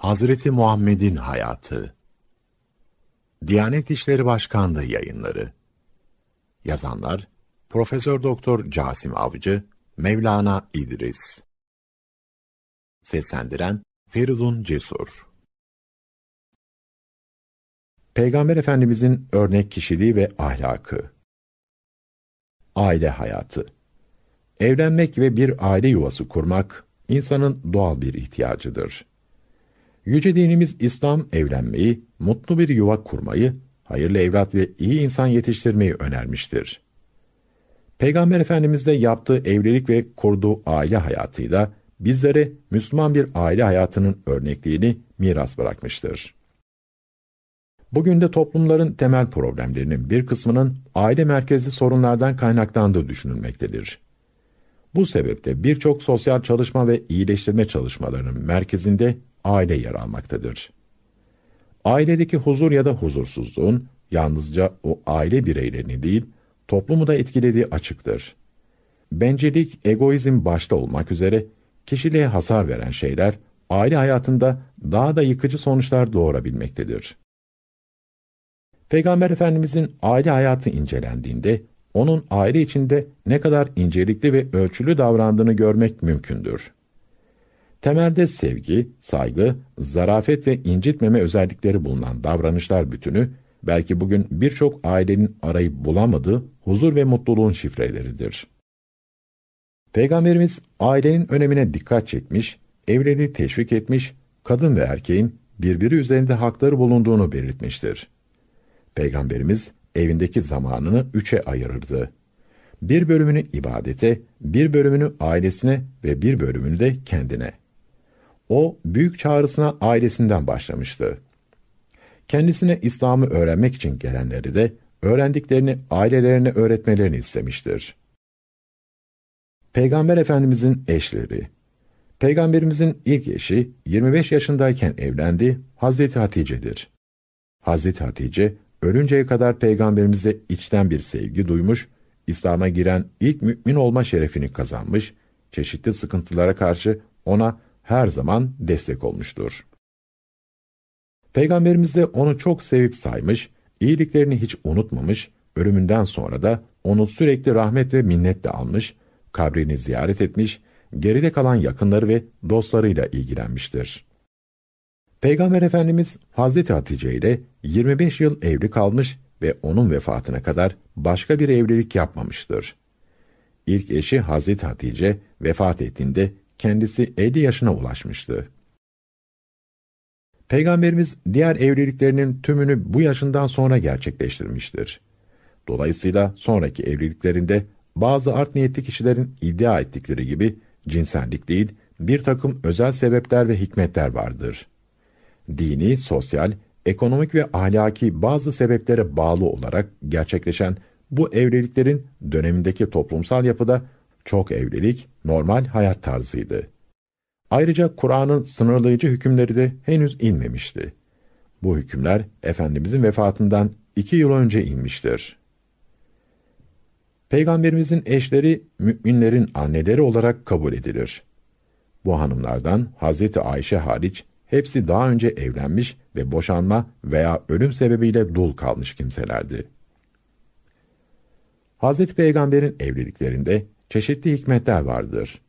Hazreti Muhammed'in hayatı. Diyanet İşleri Başkanlığı yayınları. Yazanlar Profesör Doktor Casim Avcı, Mevlana İdris. Seslendiren Feridun Cesur. Peygamber Efendimizin örnek kişiliği ve ahlakı. Aile hayatı. Evlenmek ve bir aile yuvası kurmak, insanın doğal bir ihtiyacıdır. Yüce dinimiz İslam evlenmeyi, mutlu bir yuva kurmayı, hayırlı evlat ve iyi insan yetiştirmeyi önermiştir. Peygamber Efendimiz de yaptığı evlilik ve kurduğu aile hayatıyla bizlere Müslüman bir aile hayatının örnekliğini miras bırakmıştır. Bugün de toplumların temel problemlerinin bir kısmının aile merkezli sorunlardan kaynaklandığı düşünülmektedir. Bu sebeple birçok sosyal çalışma ve iyileştirme çalışmalarının merkezinde aile yer almaktadır. Ailedeki huzur ya da huzursuzluğun yalnızca o aile bireylerini değil, toplumu da etkilediği açıktır. Bencillik, egoizm başta olmak üzere kişiliğe hasar veren şeyler aile hayatında daha da yıkıcı sonuçlar doğurabilmektedir. Peygamber Efendimizin aile hayatı incelendiğinde onun aile içinde ne kadar incelikli ve ölçülü davrandığını görmek mümkündür. Temelde sevgi, saygı, zarafet ve incitmeme özellikleri bulunan davranışlar bütünü, belki bugün birçok ailenin arayıp bulamadığı huzur ve mutluluğun şifreleridir. Peygamberimiz ailenin önemine dikkat çekmiş, evliliği teşvik etmiş, kadın ve erkeğin birbiri üzerinde hakları bulunduğunu belirtmiştir. Peygamberimiz evindeki zamanını üçe ayırırdı. Bir bölümünü ibadete, bir bölümünü ailesine ve bir bölümünü de kendine. O, büyük çağrısına ailesinden başlamıştı. Kendisine İslam'ı öğrenmek için gelenleri de, öğrendiklerini ailelerine öğretmelerini istemiştir. Peygamber Efendimizin eşleri Peygamberimizin ilk eşi 25 yaşındayken evlendi Hazreti Hatice'dir. Hazreti Hatice ölünceye kadar peygamberimize içten bir sevgi duymuş, İslam'a giren ilk mümin olma şerefini kazanmış, çeşitli sıkıntılara karşı ona her zaman destek olmuştur. Peygamberimiz de onu çok sevip saymış, iyiliklerini hiç unutmamış, ölümünden sonra da onu sürekli rahmet ve minnetle almış, kabrini ziyaret etmiş, geride kalan yakınları ve dostlarıyla ilgilenmiştir. Peygamber Efendimiz Hazreti Hatice ile 25 yıl evli kalmış ve onun vefatına kadar başka bir evlilik yapmamıştır. İlk eşi Hazreti Hatice vefat ettiğinde kendisi 50 yaşına ulaşmıştı. Peygamberimiz diğer evliliklerinin tümünü bu yaşından sonra gerçekleştirmiştir. Dolayısıyla sonraki evliliklerinde bazı art niyetli kişilerin iddia ettikleri gibi cinsellik değil, bir takım özel sebepler ve hikmetler vardır. Dini, sosyal, ekonomik ve ahlaki bazı sebeplere bağlı olarak gerçekleşen bu evliliklerin dönemindeki toplumsal yapıda çok evlilik normal hayat tarzıydı. Ayrıca Kur'an'ın sınırlayıcı hükümleri de henüz inmemişti. Bu hükümler Efendimizin vefatından iki yıl önce inmiştir. Peygamberimizin eşleri müminlerin anneleri olarak kabul edilir. Bu hanımlardan Hazreti Ayşe hariç hepsi daha önce evlenmiş ve boşanma veya ölüm sebebiyle dul kalmış kimselerdi. Hazreti Peygamber'in evliliklerinde çeşitli hikmetler vardır.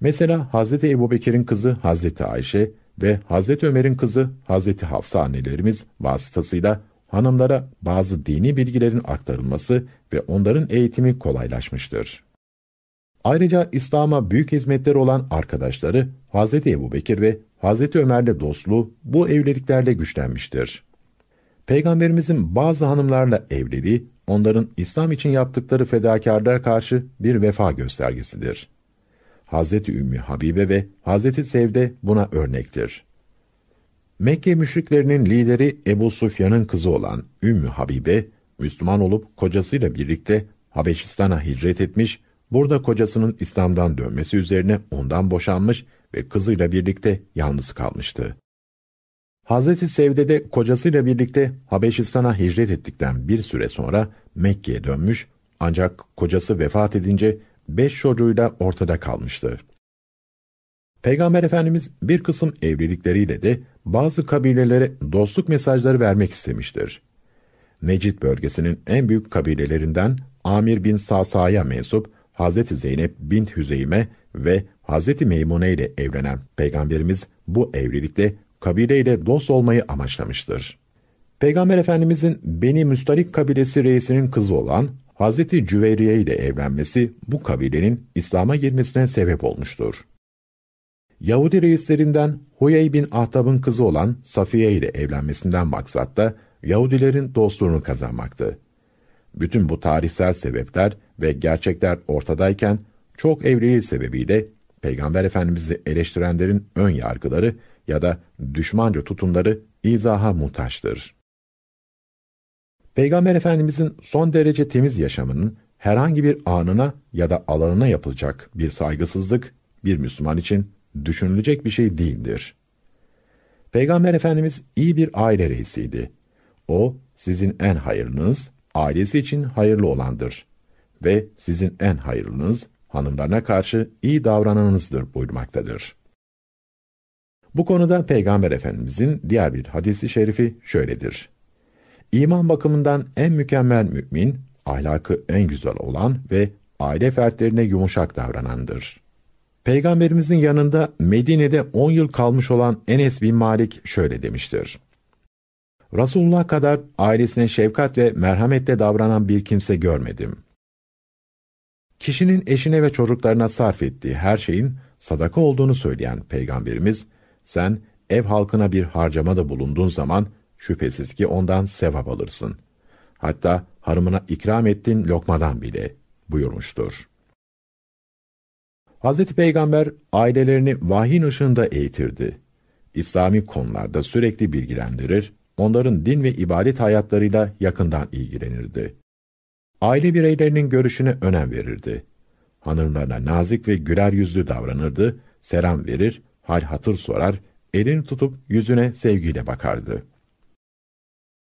Mesela Hazreti Ebubekir'in kızı Hazreti Ayşe ve Hazreti Ömer'in kızı Hazreti Hafsa annelerimiz vasıtasıyla hanımlara bazı dini bilgilerin aktarılması ve onların eğitimi kolaylaşmıştır. Ayrıca İslam'a büyük hizmetleri olan arkadaşları Hazreti Ebubekir ve Hazreti Ömer'le dostluğu bu evliliklerle güçlenmiştir. Peygamberimizin bazı hanımlarla evliliği, onların İslam için yaptıkları fedakarlığa karşı bir vefa göstergesidir. Hazreti Ümmü Habibe ve Hazreti Sevde buna örnektir. Mekke müşriklerinin lideri Ebu Sufyan'ın kızı olan Ümmü Habibe, Müslüman olup kocasıyla birlikte Habeşistan'a hicret etmiş, burada kocasının İslam'dan dönmesi üzerine ondan boşanmış ve kızıyla birlikte yalnız kalmıştı. Hazreti Sevde de kocasıyla birlikte Habeşistan'a hicret ettikten bir süre sonra Mekke'ye dönmüş ancak kocası vefat edince beş çocuğuyla ortada kalmıştı. Peygamber Efendimiz bir kısım evlilikleriyle de bazı kabilelere dostluk mesajları vermek istemiştir. Necid bölgesinin en büyük kabilelerinden Amir bin Sasa'ya mensup Hazreti Zeynep bin Hüzeyme ve Hazreti Meymune ile evlenen Peygamberimiz bu evlilikte kabileyle dost olmayı amaçlamıştır. Peygamber Efendimizin Beni Müstalik kabilesi reisinin kızı olan Hazreti Cüveyriye ile evlenmesi bu kabilenin İslam'a girmesine sebep olmuştur. Yahudi reislerinden Huyey bin Ahtab'ın kızı olan Safiye ile evlenmesinden maksat da Yahudilerin dostluğunu kazanmaktı. Bütün bu tarihsel sebepler ve gerçekler ortadayken çok evliliği sebebiyle Peygamber Efendimiz'i eleştirenlerin ön yargıları ya da düşmanca tutumları izaha muhtaçtır. Peygamber Efendimizin son derece temiz yaşamının herhangi bir anına ya da alanına yapılacak bir saygısızlık bir Müslüman için düşünülecek bir şey değildir. Peygamber Efendimiz iyi bir aile reisiydi. O, sizin en hayırlınız, ailesi için hayırlı olandır. Ve sizin en hayırlınız, hanımlarına karşı iyi davrananınızdır buyurmaktadır. Bu konuda Peygamber Efendimizin diğer bir hadisi şerifi şöyledir. İman bakımından en mükemmel mümin, ahlakı en güzel olan ve aile fertlerine yumuşak davranandır. Peygamberimizin yanında Medine'de 10 yıl kalmış olan Enes bin Malik şöyle demiştir. Resulullah kadar ailesine şefkat ve merhametle davranan bir kimse görmedim. Kişinin eşine ve çocuklarına sarf ettiği her şeyin sadaka olduğunu söyleyen Peygamberimiz, sen ev halkına bir harcamada bulunduğun zaman şüphesiz ki ondan sevap alırsın. Hatta harımına ikram ettiğin lokmadan bile buyurmuştur. Hz. Peygamber ailelerini vahyin ışığında eğitirdi. İslami konularda sürekli bilgilendirir, onların din ve ibadet hayatlarıyla yakından ilgilenirdi. Aile bireylerinin görüşüne önem verirdi. Hanımlarına nazik ve güler yüzlü davranırdı, selam verir, hal hatır sorar, elini tutup yüzüne sevgiyle bakardı.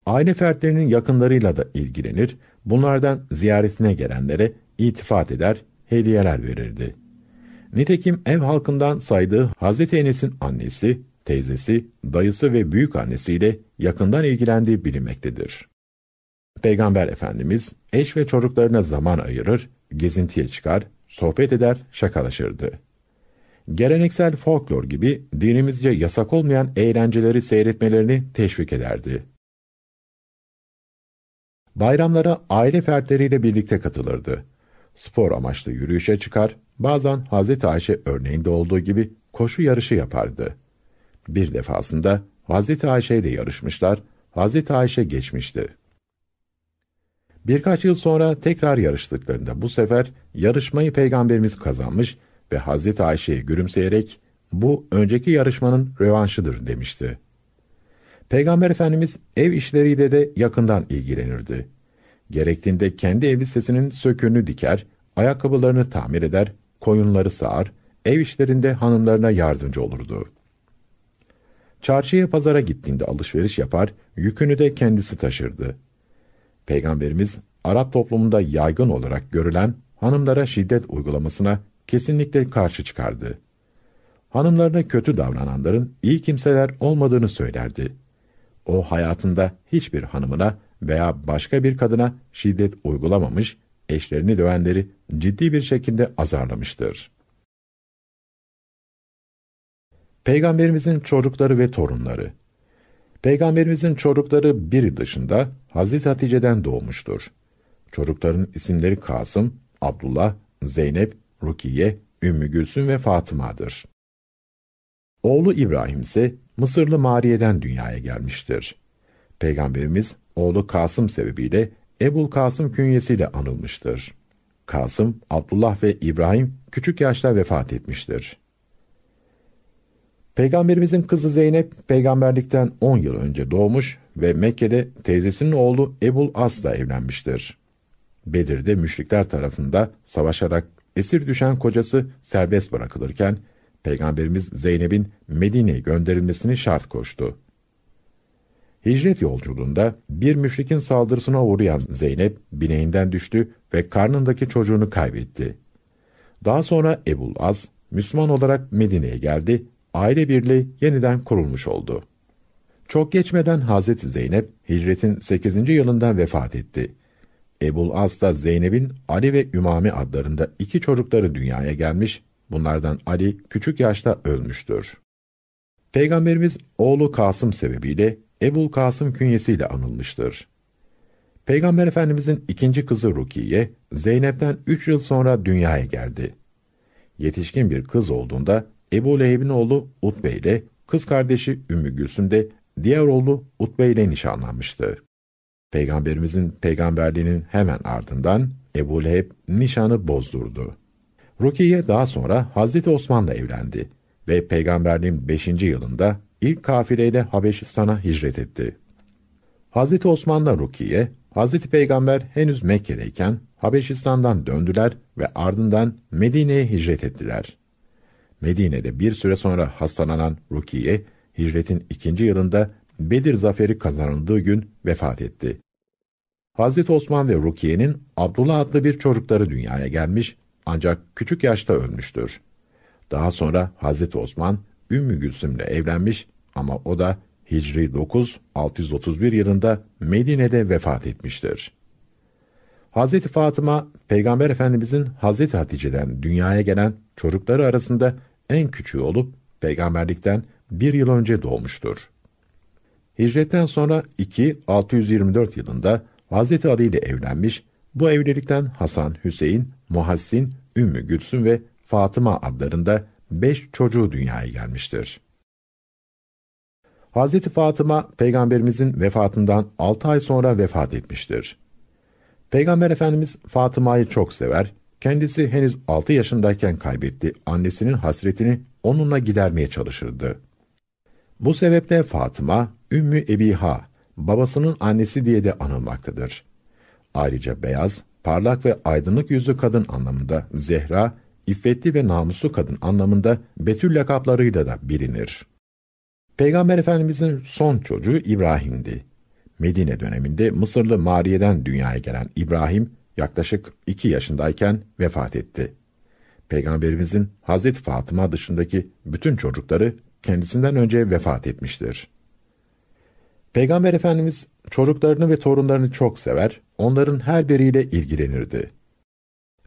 Aile fertlerinin yakınlarıyla da ilgilenir, bunlardan ziyaretine gelenlere itifat eder, hediyeler verirdi. Nitekim ev halkından saydığı Hazreti Enes'in annesi, teyzesi, dayısı ve büyük annesiyle yakından ilgilendiği bilinmektedir. Peygamber Efendimiz eş ve çocuklarına zaman ayırır, gezintiye çıkar, sohbet eder, şakalaşırdı. Geleneksel folklor gibi dinimizce yasak olmayan eğlenceleri seyretmelerini teşvik ederdi. Bayramlara aile fertleriyle birlikte katılırdı. Spor amaçlı yürüyüşe çıkar, bazen Hazreti Ayşe örneğinde olduğu gibi koşu yarışı yapardı. Bir defasında Hazreti Ayşe ile yarışmışlar, Hazreti Ayşe geçmişti. Birkaç yıl sonra tekrar yarıştıklarında bu sefer yarışmayı Peygamberimiz kazanmış ve Hazreti Ayşe'ye gülümseyerek bu önceki yarışmanın revanşıdır demişti. Peygamber Efendimiz ev işleriyle de yakından ilgilenirdi. Gerektiğinde kendi elbisesinin sökünü diker, ayakkabılarını tamir eder, koyunları sağar, ev işlerinde hanımlarına yardımcı olurdu. Çarşıya pazara gittiğinde alışveriş yapar, yükünü de kendisi taşırdı. Peygamberimiz, Arap toplumunda yaygın olarak görülen hanımlara şiddet uygulamasına kesinlikle karşı çıkardı. Hanımlarına kötü davrananların iyi kimseler olmadığını söylerdi. O hayatında hiçbir hanımına veya başka bir kadına şiddet uygulamamış, eşlerini dövenleri ciddi bir şekilde azarlamıştır. Peygamberimizin çocukları ve torunları Peygamberimizin çocukları biri dışında Hazreti Hatice'den doğmuştur. Çocukların isimleri Kasım, Abdullah, Zeynep, Rukiye, Ümmü Gülsüm ve Fatıma'dır. Oğlu İbrahim ise Mısırlı Mariye'den dünyaya gelmiştir. Peygamberimiz oğlu Kasım sebebiyle Ebul Kasım künyesiyle anılmıştır. Kasım, Abdullah ve İbrahim küçük yaşta vefat etmiştir. Peygamberimizin kızı Zeynep, peygamberlikten 10 yıl önce doğmuş ve Mekke'de teyzesinin oğlu Ebul As'la evlenmiştir. Bedir'de müşrikler tarafında savaşarak esir düşen kocası serbest bırakılırken, Peygamberimiz Zeynep'in Medine'ye gönderilmesini şart koştu. Hicret yolculuğunda bir müşrikin saldırısına uğrayan Zeynep bineğinden düştü ve karnındaki çocuğunu kaybetti. Daha sonra Ebul Az, Müslüman olarak Medine'ye geldi, aile birliği yeniden kurulmuş oldu. Çok geçmeden Hazreti Zeynep, hicretin 8. yılında vefat etti. Ebul As da Zeynep'in Ali ve Ümami adlarında iki çocukları dünyaya gelmiş, bunlardan Ali küçük yaşta ölmüştür. Peygamberimiz oğlu Kasım sebebiyle Ebul Kasım künyesiyle anılmıştır. Peygamber Efendimizin ikinci kızı Rukiye, Zeynep'ten üç yıl sonra dünyaya geldi. Yetişkin bir kız olduğunda Ebu Leheb'in oğlu Utbe ile kız kardeşi Ümmü Gülsüm de diğer oğlu Utbe ile nişanlanmıştı. Peygamberimizin peygamberliğinin hemen ardından Ebu Leheb nişanı bozdurdu. Rukiye daha sonra Hazreti Osman'la evlendi ve peygamberliğin 5. yılında ilk kafileyle Habeşistan'a hicret etti. Hazreti Osman'la Rukiye, Hazreti Peygamber henüz Mekke'deyken Habeşistan'dan döndüler ve ardından Medine'ye hicret ettiler. Medine'de bir süre sonra hastalanan Rukiye, hicretin ikinci yılında Bedir zaferi kazanıldığı gün vefat etti. Hazreti Osman ve Rukiye'nin Abdullah adlı bir çocukları dünyaya gelmiş ancak küçük yaşta ölmüştür. Daha sonra Hazreti Osman Ümmü Gülsüm'le evlenmiş ama o da Hicri 9 631 yılında Medine'de vefat etmiştir. Hazreti Fatıma Peygamber Efendimizin Hazreti Hatice'den dünyaya gelen çocukları arasında en küçüğü olup peygamberlikten bir yıl önce doğmuştur. Hicretten sonra 2 624 yılında Hazreti Ali ile evlenmiş, bu evlilikten Hasan, Hüseyin, Muhassin, Ümmü Gülsüm ve Fatıma adlarında beş çocuğu dünyaya gelmiştir. Hazreti Fatıma, Peygamberimizin vefatından altı ay sonra vefat etmiştir. Peygamber Efendimiz Fatıma'yı çok sever, kendisi henüz altı yaşındayken kaybetti, annesinin hasretini onunla gidermeye çalışırdı. Bu sebeple Fatıma, Ümmü Ebiha, babasının annesi diye de anılmaktadır. Ayrıca beyaz, parlak ve aydınlık yüzlü kadın anlamında Zehra, iffetli ve namuslu kadın anlamında Betül lakaplarıyla da bilinir. Peygamber Efendimizin son çocuğu İbrahim'di. Medine döneminde Mısırlı Mariye'den dünyaya gelen İbrahim yaklaşık iki yaşındayken vefat etti. Peygamberimizin Hazreti Fatıma dışındaki bütün çocukları kendisinden önce vefat etmiştir. Peygamber Efendimiz çocuklarını ve torunlarını çok sever, onların her biriyle ilgilenirdi.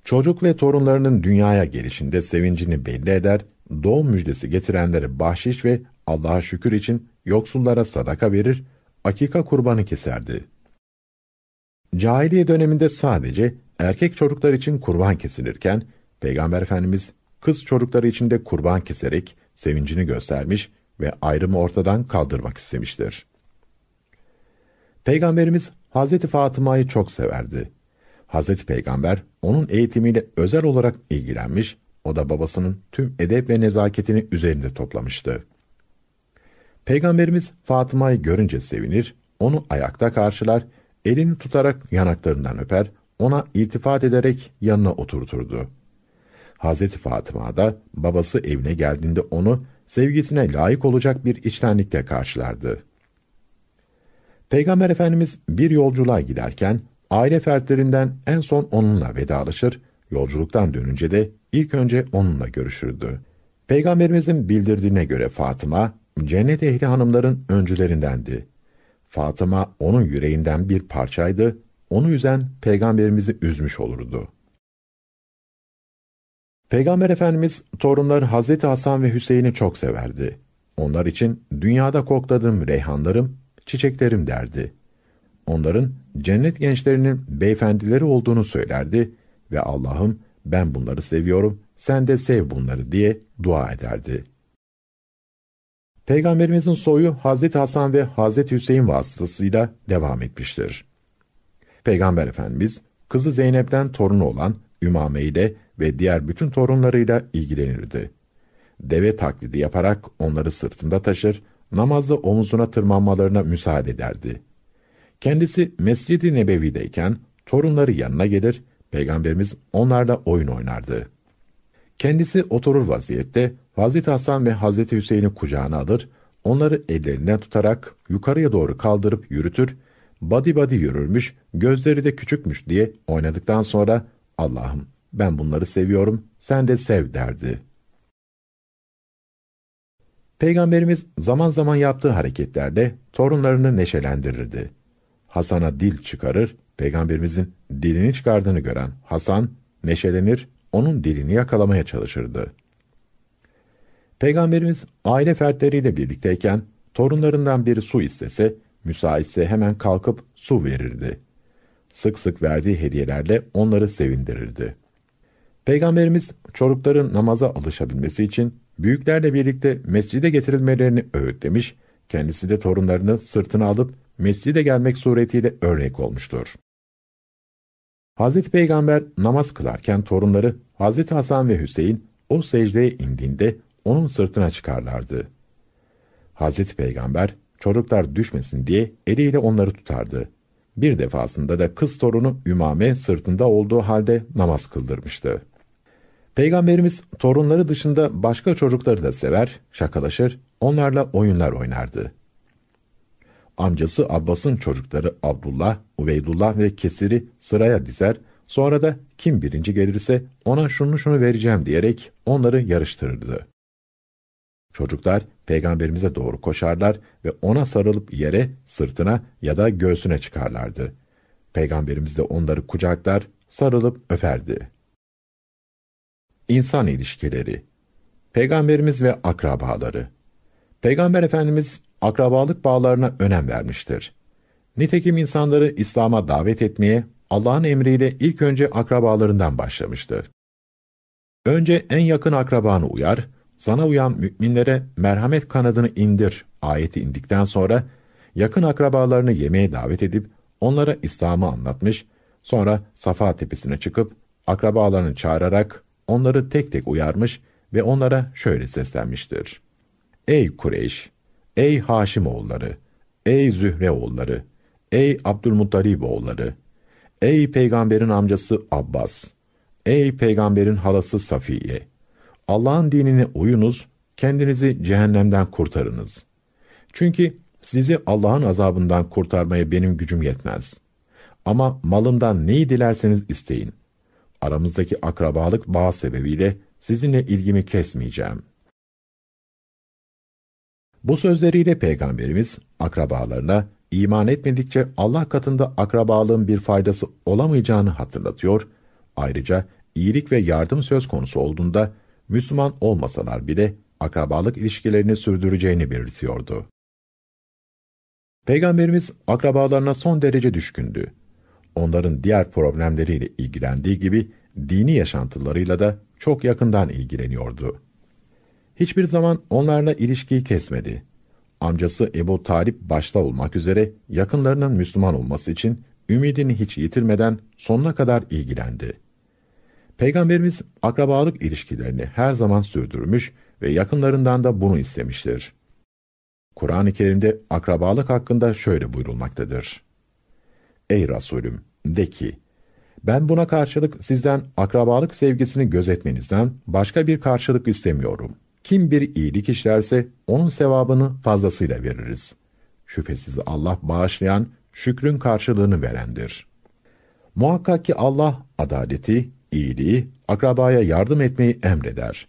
Çocuk ve torunlarının dünyaya gelişinde sevincini belli eder, doğum müjdesi getirenlere bahşiş ve Allah'a şükür için yoksullara sadaka verir, akika kurbanı keserdi. Cahiliye döneminde sadece erkek çocuklar için kurban kesilirken, Peygamber Efendimiz kız çocukları için de kurban keserek sevincini göstermiş ve ayrımı ortadan kaldırmak istemiştir. Peygamberimiz Hazreti Fatıma'yı çok severdi. Hazreti Peygamber onun eğitimiyle özel olarak ilgilenmiş, o da babasının tüm edep ve nezaketini üzerinde toplamıştı. Peygamberimiz Fatıma'yı görünce sevinir, onu ayakta karşılar, elini tutarak yanaklarından öper, ona iltifat ederek yanına oturturdu. Hazreti Fatıma da babası evine geldiğinde onu sevgisine layık olacak bir içtenlikle karşılardı. Peygamber Efendimiz bir yolculuğa giderken aile fertlerinden en son onunla vedalaşır, yolculuktan dönünce de ilk önce onunla görüşürdü. Peygamberimizin bildirdiğine göre Fatıma, cennet ehli hanımların öncülerindendi. Fatıma onun yüreğinden bir parçaydı, onu üzen peygamberimizi üzmüş olurdu. Peygamber Efendimiz torunları Hazreti Hasan ve Hüseyin'i çok severdi. Onlar için dünyada kokladığım reyhanlarım, çiçeklerim derdi. Onların cennet gençlerinin beyefendileri olduğunu söylerdi ve Allah'ım ben bunları seviyorum, sen de sev bunları diye dua ederdi. Peygamberimizin soyu Hazreti Hasan ve Hazreti Hüseyin vasıtasıyla devam etmiştir. Peygamber Efendimiz kızı Zeynep'ten torunu olan Ümame ile ve diğer bütün torunlarıyla ilgilenirdi. Deve taklidi yaparak onları sırtında taşır, namazda omuzuna tırmanmalarına müsaade ederdi. Kendisi Mescid-i Nebevi'deyken torunları yanına gelir, Peygamberimiz onlarla oyun oynardı. Kendisi oturur vaziyette Hazreti Hasan ve Hazreti Hüseyin'i kucağına alır, onları ellerinden tutarak yukarıya doğru kaldırıp yürütür, badi badi yürürmüş, gözleri de küçükmüş diye oynadıktan sonra Allah'ım ben bunları seviyorum, sen de sev derdi. Peygamberimiz zaman zaman yaptığı hareketlerde torunlarını neşelendirirdi. Hasan'a dil çıkarır, Peygamberimizin dilini çıkardığını gören Hasan neşelenir, onun dilini yakalamaya çalışırdı. Peygamberimiz aile fertleriyle birlikteyken torunlarından biri su istese, müsaitse hemen kalkıp su verirdi. Sık sık verdiği hediyelerle onları sevindirirdi. Peygamberimiz çocukların namaza alışabilmesi için büyüklerle birlikte mescide getirilmelerini öğütlemiş, kendisi de torunlarını sırtına alıp mescide gelmek suretiyle örnek olmuştur. Hazreti Peygamber namaz kılarken torunları Hazreti Hasan ve Hüseyin o secdeye indiğinde onun sırtına çıkarlardı. Hazreti Peygamber çocuklar düşmesin diye eliyle onları tutardı. Bir defasında da kız torunu Ümame sırtında olduğu halde namaz kıldırmıştı. Peygamberimiz torunları dışında başka çocukları da sever, şakalaşır, onlarla oyunlar oynardı. Amcası Abbas'ın çocukları Abdullah, Ubeydullah ve Kesir'i sıraya dizer, sonra da kim birinci gelirse ona şunu şunu vereceğim diyerek onları yarıştırırdı. Çocuklar peygamberimize doğru koşarlar ve ona sarılıp yere, sırtına ya da göğsüne çıkarlardı. Peygamberimiz de onları kucaklar, sarılıp öperdi. İnsan ilişkileri Peygamberimiz ve akrabaları Peygamber Efendimiz akrabalık bağlarına önem vermiştir. Nitekim insanları İslam'a davet etmeye Allah'ın emriyle ilk önce akrabalarından başlamıştır. Önce en yakın akrabanı uyar, sana uyan müminlere merhamet kanadını indir ayeti indikten sonra yakın akrabalarını yemeğe davet edip onlara İslam'ı anlatmış, sonra Safa tepesine çıkıp akrabalarını çağırarak onları tek tek uyarmış ve onlara şöyle seslenmiştir. Ey Kureyş! Ey Haşim oğulları! Ey Zühre oğulları! Ey Abdülmuttalib oğulları! Ey peygamberin amcası Abbas! Ey peygamberin halası Safiye! Allah'ın dinine uyunuz, kendinizi cehennemden kurtarınız. Çünkü sizi Allah'ın azabından kurtarmaya benim gücüm yetmez. Ama malımdan neyi dilerseniz isteyin. Aramızdaki akrabalık bağ sebebiyle sizinle ilgimi kesmeyeceğim. Bu sözleriyle Peygamberimiz akrabalarına iman etmedikçe Allah katında akrabalığın bir faydası olamayacağını hatırlatıyor. Ayrıca iyilik ve yardım söz konusu olduğunda Müslüman olmasalar bile akrabalık ilişkilerini sürdüreceğini belirtiyordu. Peygamberimiz akrabalarına son derece düşkündü. Onların diğer problemleriyle ilgilendiği gibi dini yaşantılarıyla da çok yakından ilgileniyordu. Hiçbir zaman onlarla ilişkiyi kesmedi. Amcası Ebu Talip başta olmak üzere yakınlarının Müslüman olması için ümidini hiç yitirmeden sonuna kadar ilgilendi. Peygamberimiz akrabalık ilişkilerini her zaman sürdürmüş ve yakınlarından da bunu istemiştir. Kur'an-ı Kerim'de akrabalık hakkında şöyle buyurulmaktadır. Ey Resulüm! De ki, ben buna karşılık sizden akrabalık sevgisini gözetmenizden başka bir karşılık istemiyorum. Kim bir iyilik işlerse onun sevabını fazlasıyla veririz. Şüphesiz Allah bağışlayan, şükrün karşılığını verendir. Muhakkak ki Allah adaleti, iyiliği, akrabaya yardım etmeyi emreder.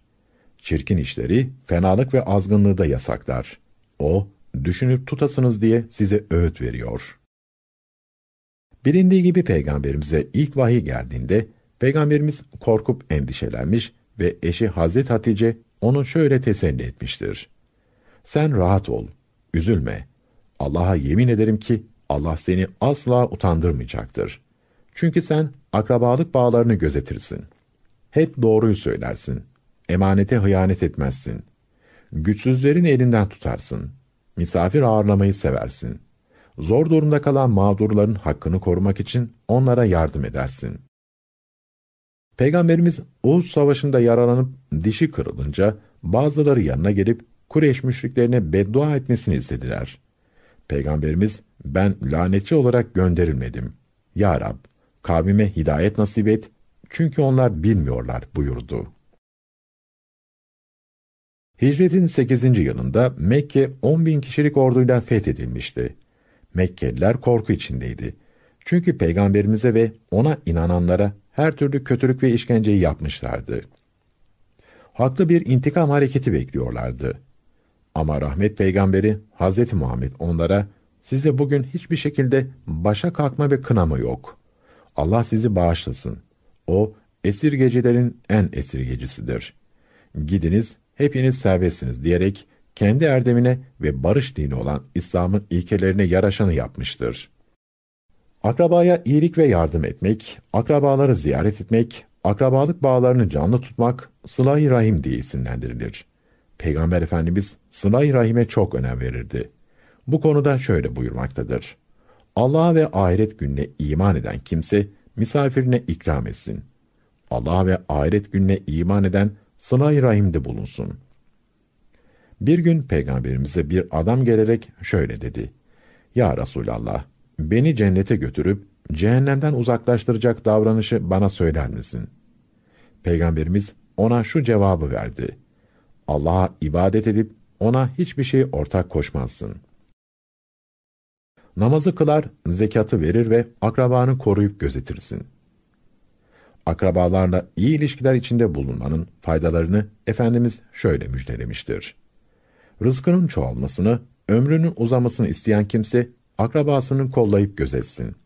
Çirkin işleri, fenalık ve azgınlığı da yasaklar. O, düşünüp tutasınız diye size öğüt veriyor. Bilindiği gibi peygamberimize ilk vahiy geldiğinde, peygamberimiz korkup endişelenmiş ve eşi Hazret Hatice onu şöyle teselli etmiştir. Sen rahat ol, üzülme. Allah'a yemin ederim ki Allah seni asla utandırmayacaktır. Çünkü sen akrabalık bağlarını gözetirsin. Hep doğruyu söylersin. Emanete hıyanet etmezsin. Güçsüzlerin elinden tutarsın. Misafir ağırlamayı seversin. Zor durumda kalan mağdurların hakkını korumak için onlara yardım edersin. Peygamberimiz Oğuz Savaşı'nda yaralanıp dişi kırılınca bazıları yanına gelip Kureyş müşriklerine beddua etmesini istediler. Peygamberimiz ben lanetçi olarak gönderilmedim. Ya Rab, kavmime hidayet nasip et, çünkü onlar bilmiyorlar buyurdu. Hicretin 8. yılında Mekke 10 bin kişilik orduyla fethedilmişti. Mekkeliler korku içindeydi. Çünkü peygamberimize ve ona inananlara her türlü kötülük ve işkenceyi yapmışlardı. Haklı bir intikam hareketi bekliyorlardı. Ama rahmet peygamberi Hazreti Muhammed onlara size bugün hiçbir şekilde başa kalkma ve kınama yok. Allah sizi bağışlasın. O esirgecilerin en esirgecisidir. Gidiniz, hepiniz serbestsiniz diyerek kendi erdemine ve barış dini olan İslam'ın ilkelerine yaraşanı yapmıştır. Akrabaya iyilik ve yardım etmek, akrabaları ziyaret etmek, akrabalık bağlarını canlı tutmak sıla-i rahim diye isimlendirilir. Peygamber Efendimiz sıla-i rahime çok önem verirdi. Bu konuda şöyle buyurmaktadır. Allah'a ve ahiret gününe iman eden kimse misafirine ikram etsin. Allah'a ve ahiret gününe iman eden sıla-i rahimde bulunsun. Bir gün peygamberimize bir adam gelerek şöyle dedi. Ya Resulallah, beni cennete götürüp cehennemden uzaklaştıracak davranışı bana söyler misin? Peygamberimiz ona şu cevabı verdi. Allah'a ibadet edip ona hiçbir şey ortak koşmazsın. Namazı kılar, zekatı verir ve akrabanı koruyup gözetirsin. Akrabalarla iyi ilişkiler içinde bulunmanın faydalarını Efendimiz şöyle müjdelemiştir. Rızkının çoğalmasını, ömrünün uzamasını isteyen kimse akrabasını kollayıp gözetsin.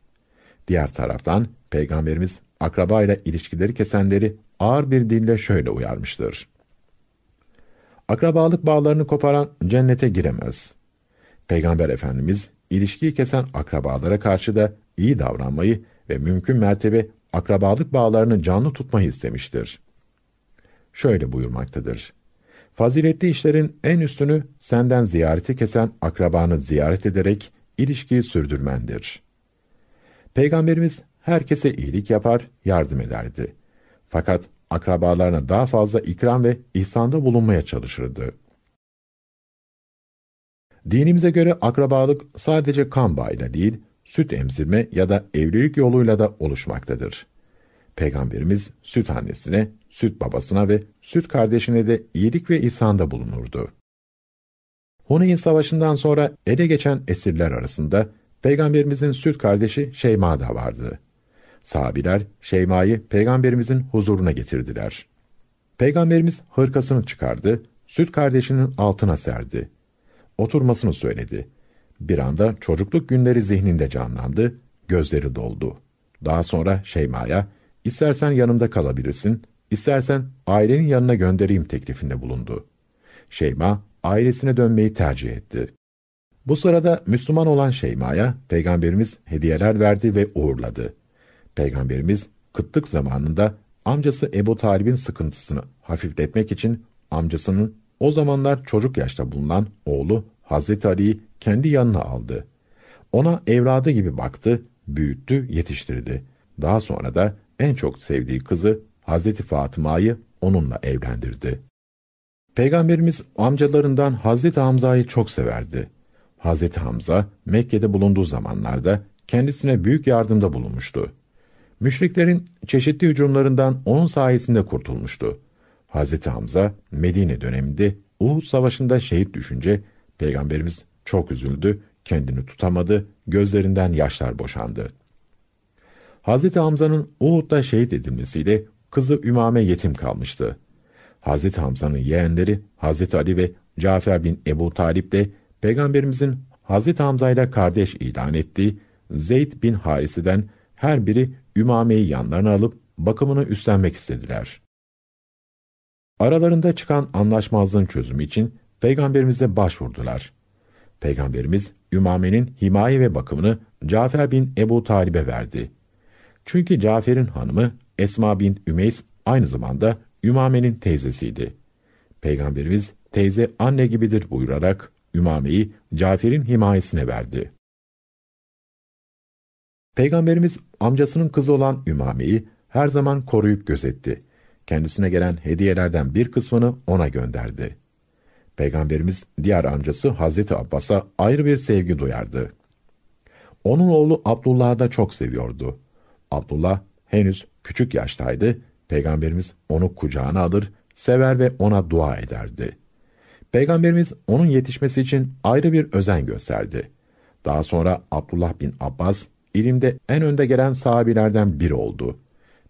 Diğer taraftan Peygamberimiz akraba ile ilişkileri kesenleri ağır bir dille şöyle uyarmıştır. Akrabalık bağlarını koparan cennete giremez. Peygamber Efendimiz ilişkiyi kesen akrabalara karşı da iyi davranmayı ve mümkün mertebe akrabalık bağlarını canlı tutmayı istemiştir. Şöyle buyurmaktadır. Faziletli işlerin en üstünü senden ziyareti kesen akrabanı ziyaret ederek ilişkiyi sürdürmendir. Peygamberimiz herkese iyilik yapar, yardım ederdi. Fakat akrabalarına daha fazla ikram ve ihsanda bulunmaya çalışırdı. Dinimize göre akrabalık sadece kan bağıyla değil, süt emzirme ya da evlilik yoluyla da oluşmaktadır. Peygamberimiz süt annesine, süt babasına ve süt kardeşine de iyilik ve ihsanda bulunurdu. Huneyn Savaşı'ndan sonra ele geçen esirler arasında Peygamberimizin süt kardeşi Şeyma da vardı. Sahabiler Şeyma'yı Peygamberimizin huzuruna getirdiler. Peygamberimiz hırkasını çıkardı, süt kardeşinin altına serdi. Oturmasını söyledi. Bir anda çocukluk günleri zihninde canlandı, gözleri doldu. Daha sonra Şeyma'ya, istersen yanımda kalabilirsin, istersen ailenin yanına göndereyim teklifinde bulundu. Şeyma, ailesine dönmeyi tercih etti. Bu sırada Müslüman olan Şeyma'ya Peygamberimiz hediyeler verdi ve uğurladı. Peygamberimiz kıtlık zamanında amcası Ebu Talib'in sıkıntısını hafifletmek için amcasının o zamanlar çocuk yaşta bulunan oğlu Hazreti Ali'yi kendi yanına aldı. Ona evladı gibi baktı, büyüttü, yetiştirdi. Daha sonra da en çok sevdiği kızı Hazreti Fatıma'yı onunla evlendirdi. Peygamberimiz amcalarından Hazreti Hamza'yı çok severdi. Hazreti Hamza Mekke'de bulunduğu zamanlarda kendisine büyük yardımda bulunmuştu. Müşriklerin çeşitli hücumlarından onun sayesinde kurtulmuştu. Hazreti Hamza Medine döneminde Uhud Savaşı'nda şehit düşünce Peygamberimiz çok üzüldü, kendini tutamadı, gözlerinden yaşlar boşandı. Hazreti Hamza'nın Uhud'da şehit edilmesiyle kızı Ümame yetim kalmıştı. Hazreti Hamza'nın yeğenleri Hazreti Ali ve Cafer bin Ebu Talip de Peygamberimizin Hazreti Hamza ile kardeş ilan ettiği Zeyd bin Harisi'den her biri Ümame'yi yanlarına alıp bakımını üstlenmek istediler. Aralarında çıkan anlaşmazlığın çözümü için Peygamberimize başvurdular. Peygamberimiz Ümame'nin himaye ve bakımını Cafer bin Ebu Talib'e verdi. Çünkü Cafer'in hanımı Esma bin Ümeys aynı zamanda Ümame'nin teyzesiydi. Peygamberimiz teyze anne gibidir buyurarak Ümame'yi Cafer'in himayesine verdi. Peygamberimiz amcasının kızı olan Ümame'yi her zaman koruyup gözetti. Kendisine gelen hediyelerden bir kısmını ona gönderdi. Peygamberimiz diğer amcası Hazreti Abbas'a ayrı bir sevgi duyardı. Onun oğlu Abdullah'ı da çok seviyordu. Abdullah henüz küçük yaştaydı. Peygamberimiz onu kucağına alır, sever ve ona dua ederdi. Peygamberimiz onun yetişmesi için ayrı bir özen gösterdi. Daha sonra Abdullah bin Abbas ilimde en önde gelen sahabilerden biri oldu.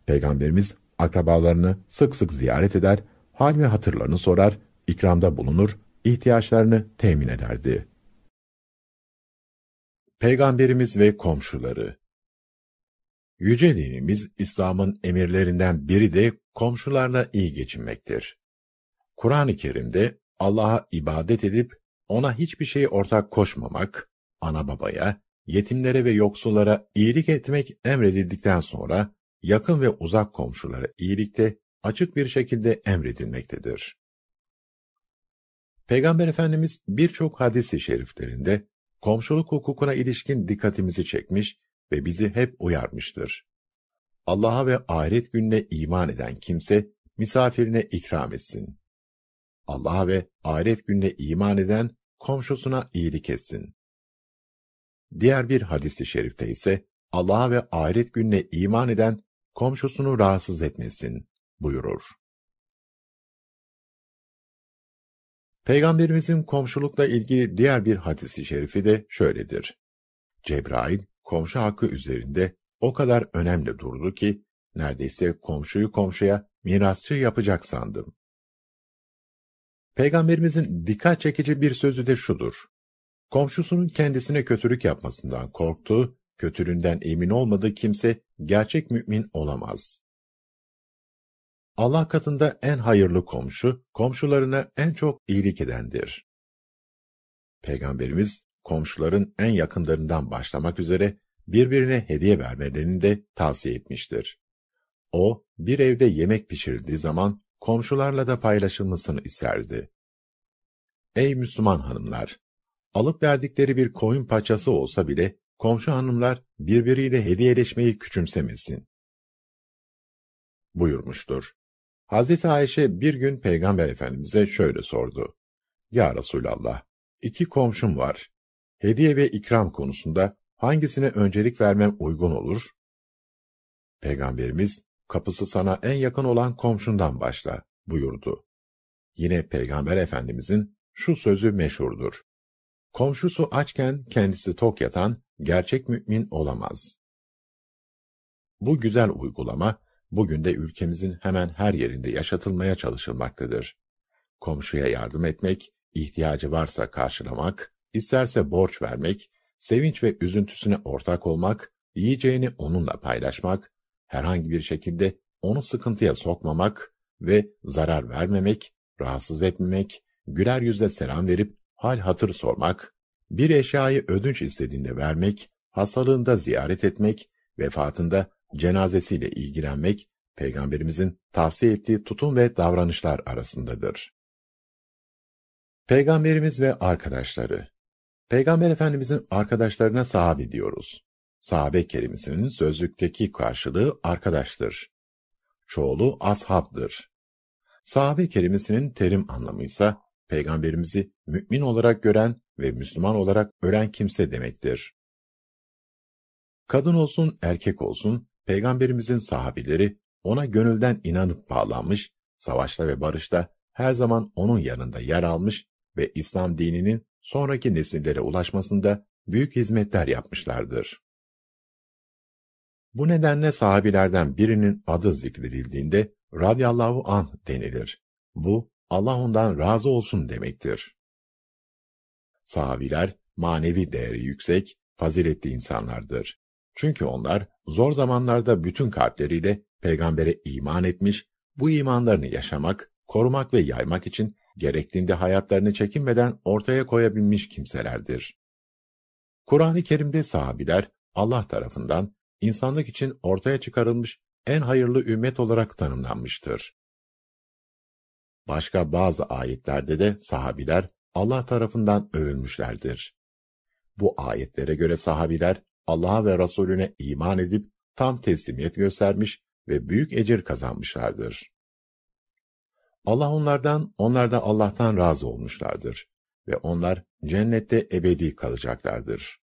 Peygamberimiz akrabalarını sık sık ziyaret eder, hal ve hatırlarını sorar, ikramda bulunur, ihtiyaçlarını temin ederdi. Peygamberimiz ve komşuları Yüce dinimiz İslam'ın emirlerinden biri de komşularla iyi geçinmektir. Kur'an-ı Kerim'de Allah'a ibadet edip ona hiçbir şeyi ortak koşmamak, ana babaya, yetimlere ve yoksullara iyilik etmek emredildikten sonra yakın ve uzak komşulara iyilikte açık bir şekilde emredilmektedir. Peygamber Efendimiz birçok hadis-i şeriflerinde komşuluk hukukuna ilişkin dikkatimizi çekmiş ve bizi hep uyarmıştır. Allah'a ve ahiret gününe iman eden kimse misafirine ikram etsin. Allah'a ve ahiret gününe iman eden komşusuna iyilik etsin. Diğer bir hadis-i şerifte ise Allah'a ve ahiret gününe iman eden komşusunu rahatsız etmesin buyurur. Peygamberimizin komşulukla ilgili diğer bir hadisi şerifi de şöyledir. Cebrail, komşu hakkı üzerinde o kadar önemli durdu ki, neredeyse komşuyu komşuya mirasçı yapacak sandım. Peygamberimizin dikkat çekici bir sözü de şudur. Komşusunun kendisine kötülük yapmasından korktuğu, kötülüğünden emin olmadığı kimse gerçek mümin olamaz. Allah katında en hayırlı komşu, komşularına en çok iyilik edendir. Peygamberimiz, komşuların en yakınlarından başlamak üzere birbirine hediye vermelerini de tavsiye etmiştir. O, bir evde yemek pişirildiği zaman komşularla da paylaşılmasını isterdi. Ey Müslüman hanımlar! Alıp verdikleri bir koyun paçası olsa bile komşu hanımlar birbiriyle hediyeleşmeyi küçümsemesin. Buyurmuştur. Hazreti Ayşe bir gün Peygamber Efendimiz'e şöyle sordu. Ya Resulallah, iki komşum var. Hediye ve ikram konusunda hangisine öncelik vermem uygun olur? Peygamberimiz, kapısı sana en yakın olan komşundan başla, buyurdu. Yine Peygamber Efendimizin şu sözü meşhurdur. Komşusu açken kendisi tok yatan gerçek mümin olamaz. Bu güzel uygulama, bugün de ülkemizin hemen her yerinde yaşatılmaya çalışılmaktadır. Komşuya yardım etmek, ihtiyacı varsa karşılamak, isterse borç vermek, sevinç ve üzüntüsüne ortak olmak, yiyeceğini onunla paylaşmak, herhangi bir şekilde onu sıkıntıya sokmamak ve zarar vermemek, rahatsız etmemek, güler yüzle selam verip hal hatır sormak, bir eşyayı ödünç istediğinde vermek, hastalığında ziyaret etmek, vefatında cenazesiyle ilgilenmek, Peygamberimizin tavsiye ettiği tutum ve davranışlar arasındadır. Peygamberimiz ve arkadaşları Peygamber Efendimizin arkadaşlarına sahabe diyoruz. Sahabe kelimesinin sözlükteki karşılığı arkadaştır. Çoğulu ashabdır. Sahabe kelimesinin terim anlamı ise Peygamberimizi mümin olarak gören ve Müslüman olarak ölen kimse demektir. Kadın olsun, erkek olsun, Peygamberimizin sahabileri ona gönülden inanıp bağlanmış, savaşta ve barışta her zaman onun yanında yer almış ve İslam dininin sonraki nesillere ulaşmasında büyük hizmetler yapmışlardır. Bu nedenle sahabilerden birinin adı zikredildiğinde radıyallahu anh denilir. Bu, Allah ondan razı olsun demektir. Sahabiler, manevi değeri yüksek, faziletli insanlardır. Çünkü onlar, zor zamanlarda bütün kalpleriyle peygambere iman etmiş, bu imanlarını yaşamak, korumak ve yaymak için gerektiğinde hayatlarını çekinmeden ortaya koyabilmiş kimselerdir. Kur'an-ı Kerim'de sahabiler, Allah tarafından insanlık için ortaya çıkarılmış en hayırlı ümmet olarak tanımlanmıştır. Başka bazı ayetlerde de sahabiler Allah tarafından övülmüşlerdir. Bu ayetlere göre sahabiler Allah'a ve Resulüne iman edip tam teslimiyet göstermiş ve büyük ecir kazanmışlardır. Allah onlardan, onlar da Allah'tan razı olmuşlardır ve onlar cennette ebedi kalacaklardır.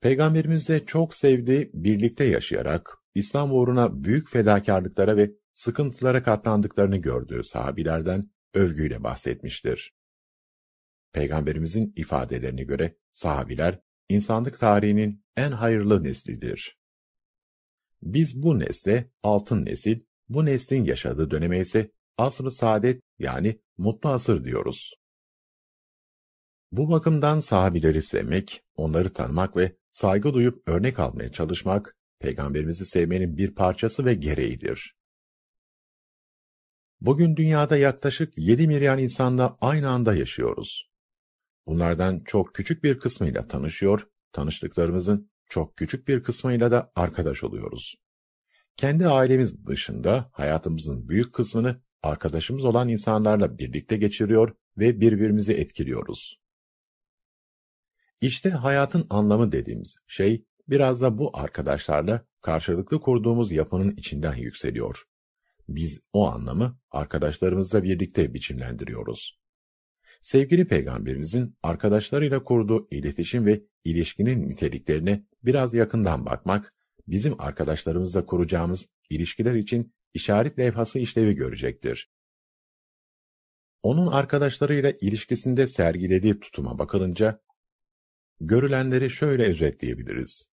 Peygamberimizle çok sevdiği, birlikte yaşayarak İslam uğruna büyük fedakarlıklara ve sıkıntılara katlandıklarını gördüğü sahabilerden övgüyle bahsetmiştir. Peygamberimizin ifadelerine göre sahabiler insanlık tarihinin en hayırlı neslidir. Biz bu nesle altın nesil, bu neslin yaşadığı döneme ise asr-ı saadet yani mutlu asır diyoruz. Bu bakımdan sahabileri sevmek, onları tanımak ve saygı duyup örnek almaya çalışmak, peygamberimizi sevmenin bir parçası ve gereğidir. Bugün dünyada yaklaşık 7 milyon insanla aynı anda yaşıyoruz. Bunlardan çok küçük bir kısmıyla tanışıyor, tanıştıklarımızın çok küçük bir kısmıyla da arkadaş oluyoruz. Kendi ailemiz dışında hayatımızın büyük kısmını arkadaşımız olan insanlarla birlikte geçiriyor ve birbirimizi etkiliyoruz. İşte hayatın anlamı dediğimiz şey biraz da bu arkadaşlarla karşılıklı kurduğumuz yapının içinden yükseliyor. Biz o anlamı arkadaşlarımızla birlikte biçimlendiriyoruz. Sevgili Peygamberimizin arkadaşlarıyla kurduğu iletişim ve ilişkinin niteliklerine biraz yakından bakmak, bizim arkadaşlarımızla kuracağımız ilişkiler için işaret levhası işlevi görecektir. Onun arkadaşlarıyla ilişkisinde sergilediği tutuma bakılınca, görülenleri şöyle özetleyebiliriz.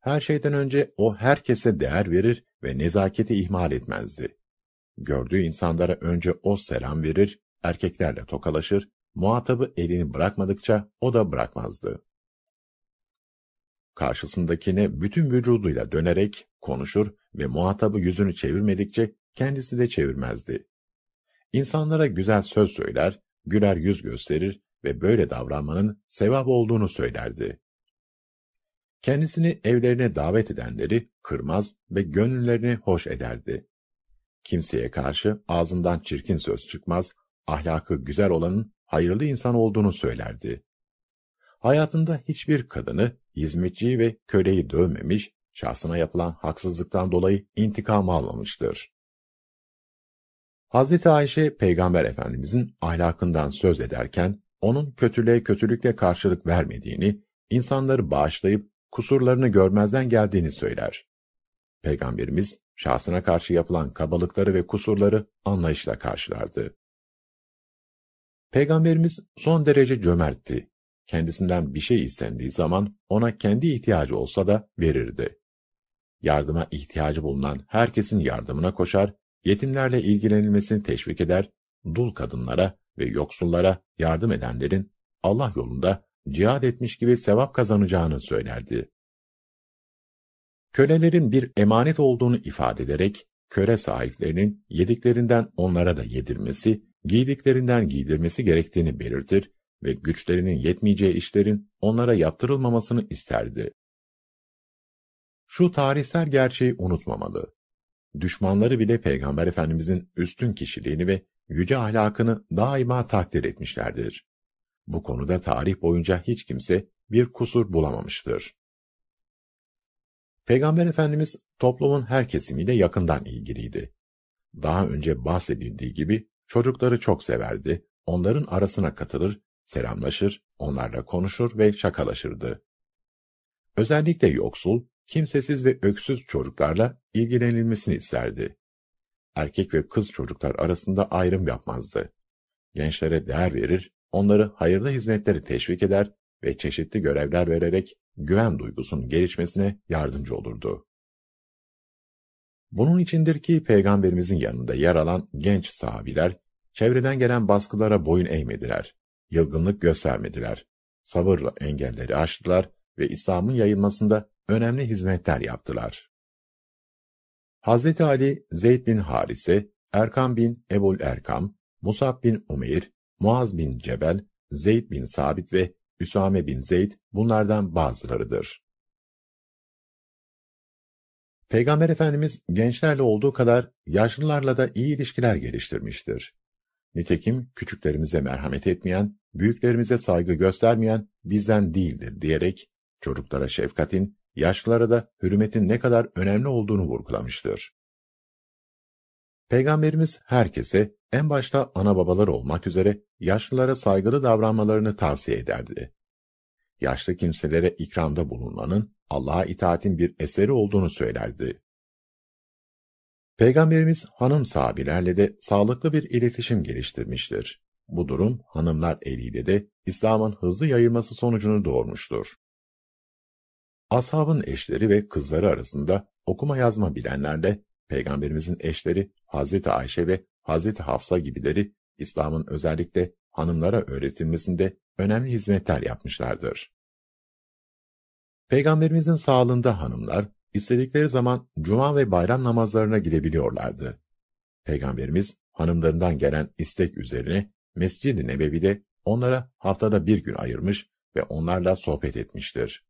Her şeyden önce o herkese değer verir ve nezaketi ihmal etmezdi. Gördüğü insanlara önce o selam verir, erkeklerle tokalaşır, muhatabı elini bırakmadıkça o da bırakmazdı. Karşısındakine bütün vücuduyla dönerek konuşur ve muhatabı yüzünü çevirmedikçe kendisi de çevirmezdi. İnsanlara güzel söz söyler, güler yüz gösterir ve böyle davranmanın sevap olduğunu söylerdi. Kendisini evlerine davet edenleri kırmaz ve gönüllerini hoş ederdi. Kimseye karşı ağzından çirkin söz çıkmaz, ahlakı güzel olanın hayırlı insan olduğunu söylerdi. Hayatında hiçbir kadını, hizmetçiyi ve köleyi dövmemiş, şahsına yapılan haksızlıktan dolayı intikam almamıştır. Hazreti Ayşe, Peygamber Efendimizin ahlakından söz ederken, onun kötülüğe kötülükle karşılık vermediğini, insanları bağışlayıp kusurlarını görmezden geldiğini söyler. Peygamberimiz, şahsına karşı yapılan kabalıkları ve kusurları anlayışla karşılardı. Peygamberimiz son derece cömertti. Kendisinden bir şey istendiği zaman ona kendi ihtiyacı olsa da verirdi. Yardıma ihtiyacı bulunan herkesin yardımına koşar, yetimlerle ilgilenilmesini teşvik eder, dul kadınlara ve yoksullara yardım edenlerin Allah yolunda cihad etmiş gibi sevap kazanacağını söylerdi. Kölelerin bir emanet olduğunu ifade ederek, köre sahiplerinin yediklerinden onlara da yedirmesi, giydiklerinden giydirmesi gerektiğini belirtir ve güçlerinin yetmeyeceği işlerin onlara yaptırılmamasını isterdi. Şu tarihsel gerçeği unutmamalı. Düşmanları bile Peygamber Efendimizin üstün kişiliğini ve yüce ahlakını daima takdir etmişlerdir. Bu konuda tarih boyunca hiç kimse bir kusur bulamamıştır. Peygamber Efendimiz toplumun her kesimiyle yakından ilgiliydi. Daha önce bahsedildiği gibi çocukları çok severdi, onların arasına katılır, selamlaşır, onlarla konuşur ve şakalaşırdı. Özellikle yoksul, kimsesiz ve öksüz çocuklarla ilgilenilmesini isterdi. Erkek ve kız çocuklar arasında ayrım yapmazdı. Gençlere değer verir, onları hayırlı hizmetleri teşvik eder ve çeşitli görevler vererek güven duygusunun gelişmesine yardımcı olurdu. Bunun içindir ki Peygamberimizin yanında yer alan genç sahabiler, çevreden gelen baskılara boyun eğmediler, yılgınlık göstermediler, sabırla engelleri aştılar ve İslam'ın yayılmasında önemli hizmetler yaptılar. Hazreti Ali, Zeyd bin Harise, Erkam bin Ebul Erkam, Musab bin Umeyr, Muaz bin Cebel, Zeyd bin Sabit ve Üsame bin Zeyd bunlardan bazılarıdır. Peygamber Efendimiz gençlerle olduğu kadar yaşlılarla da iyi ilişkiler geliştirmiştir. Nitekim küçüklerimize merhamet etmeyen, büyüklerimize saygı göstermeyen bizden değildir diyerek çocuklara şefkatin, yaşlılara da hürmetin ne kadar önemli olduğunu vurgulamıştır. Peygamberimiz herkese, en başta ana babalar olmak üzere yaşlılara saygılı davranmalarını tavsiye ederdi. Yaşlı kimselere ikramda bulunmanın Allah'a itaatin bir eseri olduğunu söylerdi. Peygamberimiz hanım sahabilerle de sağlıklı bir iletişim geliştirmiştir. Bu durum hanımlar eliyle de İslam'ın hızlı yayılması sonucunu doğurmuştur. Ashabın eşleri ve kızları arasında okuma yazma bilenlerle Peygamberimizin eşleri Hazreti Ayşe ve Hazreti Hafsa gibileri İslam'ın özellikle hanımlara öğretilmesinde önemli hizmetler yapmışlardır. Peygamberimizin sağlığında hanımlar, istedikleri zaman cuma ve bayram namazlarına gidebiliyorlardı. Peygamberimiz, hanımlarından gelen istek üzerine Mescid-i Nebevi'de onlara haftada bir gün ayırmış ve onlarla sohbet etmiştir.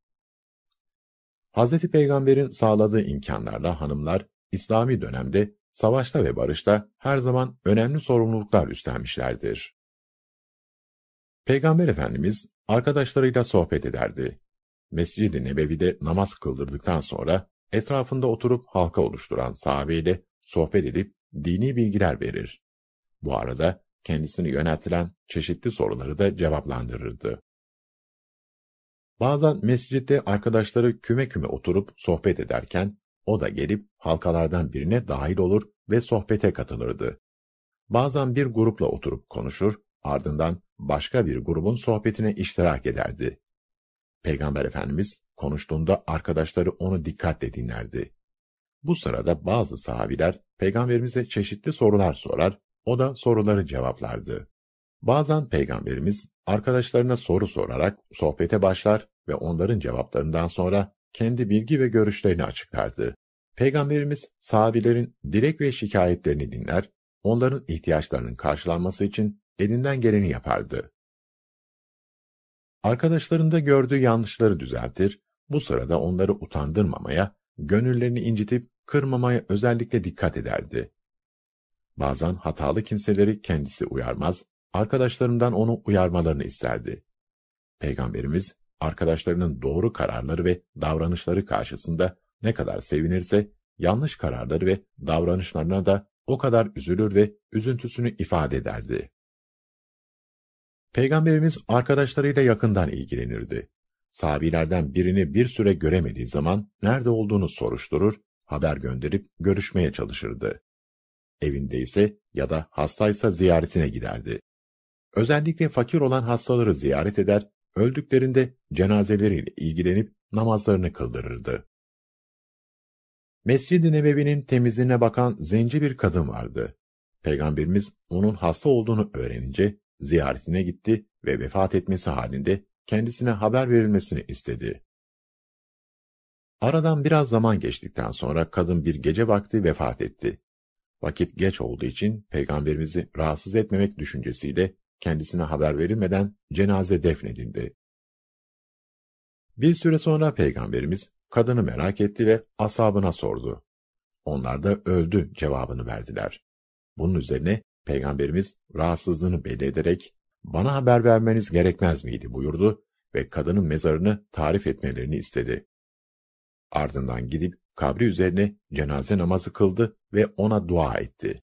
Hazreti Peygamber'in sağladığı imkanlarla hanımlar, İslami dönemde savaşta ve barışta her zaman önemli sorumluluklar üstlenmişlerdir. Peygamber Efendimiz arkadaşlarıyla sohbet ederdi. Mescid-i Nebevi'de namaz kıldırdıktan sonra etrafında oturup halka oluşturan sahabeyle sohbet edip dini bilgiler verir. Bu arada kendisini yöneltilen çeşitli soruları da cevaplandırırdı. Bazen mescitte arkadaşları küme küme oturup sohbet ederken o da gelip halkalardan birine dahil olur ve sohbete katılırdı. Bazen bir grupla oturup konuşur, ardından başka bir grubun sohbetine iştirak ederdi. Peygamber Efendimiz konuştuğunda arkadaşları onu dikkatle dinlerdi. Bu sırada bazı sahabiler peygamberimize çeşitli sorular sorar, o da soruları cevaplardı. Bazen peygamberimiz arkadaşlarına soru sorarak sohbete başlar ve onların cevaplarından sonra kendi bilgi ve görüşlerini açıklardı. Peygamberimiz sahabilerin dilek ve şikayetlerini dinler, onların ihtiyaçlarının karşılanması için elinden geleni yapardı. Arkadaşlarında gördüğü yanlışları düzeltir, bu sırada onları utandırmamaya, gönüllerini incitip kırmamaya özellikle dikkat ederdi. Bazen hatalı kimseleri kendisi uyarmaz, arkadaşlarından onu uyarmalarını isterdi. Peygamberimiz, arkadaşlarının doğru kararları ve davranışları karşısında ne kadar sevinirse, yanlış kararları ve davranışlarına da o kadar üzülür ve üzüntüsünü ifade ederdi. Peygamberimiz arkadaşlarıyla yakından ilgilenirdi. Sahabilerden birini bir süre göremediği zaman nerede olduğunu soruşturur, haber gönderip görüşmeye çalışırdı. Evinde ise ya da hastaysa ziyaretine giderdi. Özellikle fakir olan hastaları ziyaret eder, öldüklerinde cenazeleriyle ilgilenip namazlarını kıldırırdı. Mescid-i Nebevi'nin temizliğine bakan zenci bir kadın vardı. Peygamberimiz onun hasta olduğunu öğrenince ziyaretine gitti ve vefat etmesi halinde kendisine haber verilmesini istedi. Aradan biraz zaman geçtikten sonra kadın bir gece vakti vefat etti. Vakit geç olduğu için peygamberimizi rahatsız etmemek düşüncesiyle kendisine haber verilmeden cenaze defnedildi. Bir süre sonra peygamberimiz kadını merak etti ve asabına sordu. Onlar da öldü cevabını verdiler. Bunun üzerine peygamberimiz rahatsızlığını belli ederek bana haber vermeniz gerekmez miydi buyurdu ve kadının mezarını tarif etmelerini istedi. Ardından gidip kabri üzerine cenaze namazı kıldı ve ona dua etti.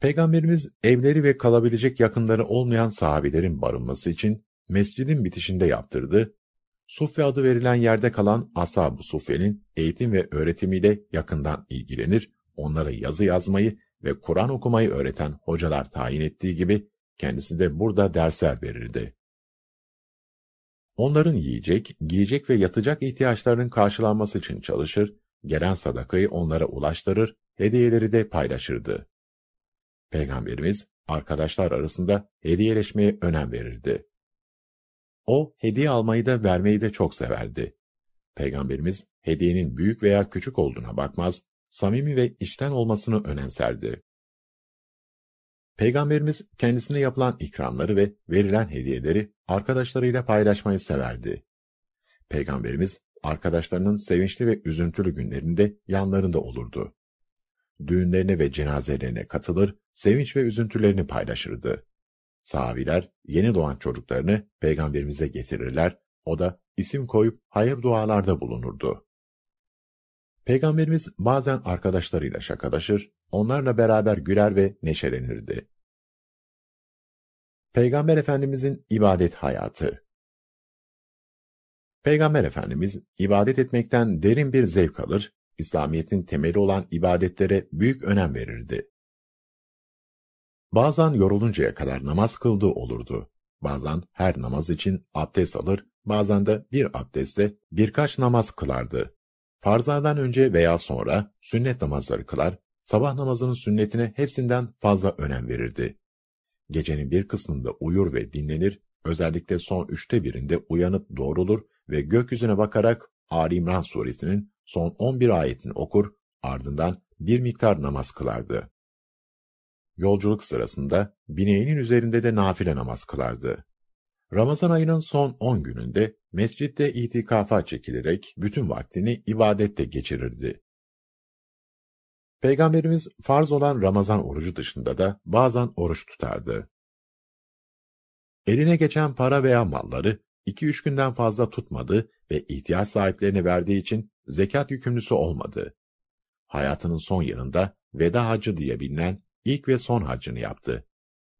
Peygamberimiz evleri ve kalabilecek yakınları olmayan sahabilerin barınması için mescidin bitişinde yaptırdı, Suffe adı verilen yerde kalan Ashab-ı Suffe'nin eğitim ve öğretimiyle yakından ilgilenir, onlara yazı yazmayı ve Kur'an okumayı öğreten hocalar tayin ettiği gibi kendisi de burada dersler verirdi. Onların yiyecek, giyecek ve yatacak ihtiyaçlarının karşılanması için çalışır, gelen sadakayı onlara ulaştırır, hediyeleri de paylaşırdı. Peygamberimiz, arkadaşlar arasında hediyeleşmeye önem verirdi. O, hediye almayı da vermeyi de çok severdi. Peygamberimiz, hediyenin büyük veya küçük olduğuna bakmaz, samimi ve içten olmasını önemserdi. Peygamberimiz kendisine yapılan ikramları ve verilen hediyeleri arkadaşlarıyla paylaşmayı severdi. Peygamberimiz arkadaşlarının sevinçli ve üzüntülü günlerinde yanlarında olurdu. Düğünlerine ve cenazelerine katılır, sevinç ve üzüntülerini paylaşırdı. Sahabiler yeni doğan çocuklarını peygamberimize getirirler, o da isim koyup hayır dualarda bulunurdu. Peygamberimiz bazen arkadaşlarıyla şakalaşır, onlarla beraber güler ve neşelenirdi. Peygamber Efendimizin ibadet hayatı Peygamber Efendimiz ibadet etmekten derin bir zevk alır, İslamiyet'in temeli olan ibadetlere büyük önem verirdi. Bazen yoruluncaya kadar namaz kıldığı olurdu. Bazen her namaz için abdest alır, bazen de bir abdestle birkaç namaz kılardı. Farzlardan önce veya sonra sünnet namazları kılar, sabah namazının sünnetine hepsinden fazla önem verirdi. Gecenin bir kısmında uyur ve dinlenir, özellikle son üçte birinde uyanıp doğrulur ve gökyüzüne bakarak Ali İmran suresinin son 11 ayetini okur, ardından bir miktar namaz kılardı. Yolculuk sırasında bineğinin üzerinde de nafile namaz kılardı. Ramazan ayının son 10 gününde mescitte itikafa çekilerek bütün vaktini ibadette geçirirdi. Peygamberimiz farz olan Ramazan orucu dışında da bazen oruç tutardı. Eline geçen para veya malları 2-3 günden fazla tutmadı ve ihtiyaç sahiplerine verdiği için zekat yükümlüsü olmadı. Hayatının son yarında veda hacı diye bilinen ilk ve son hacını yaptı.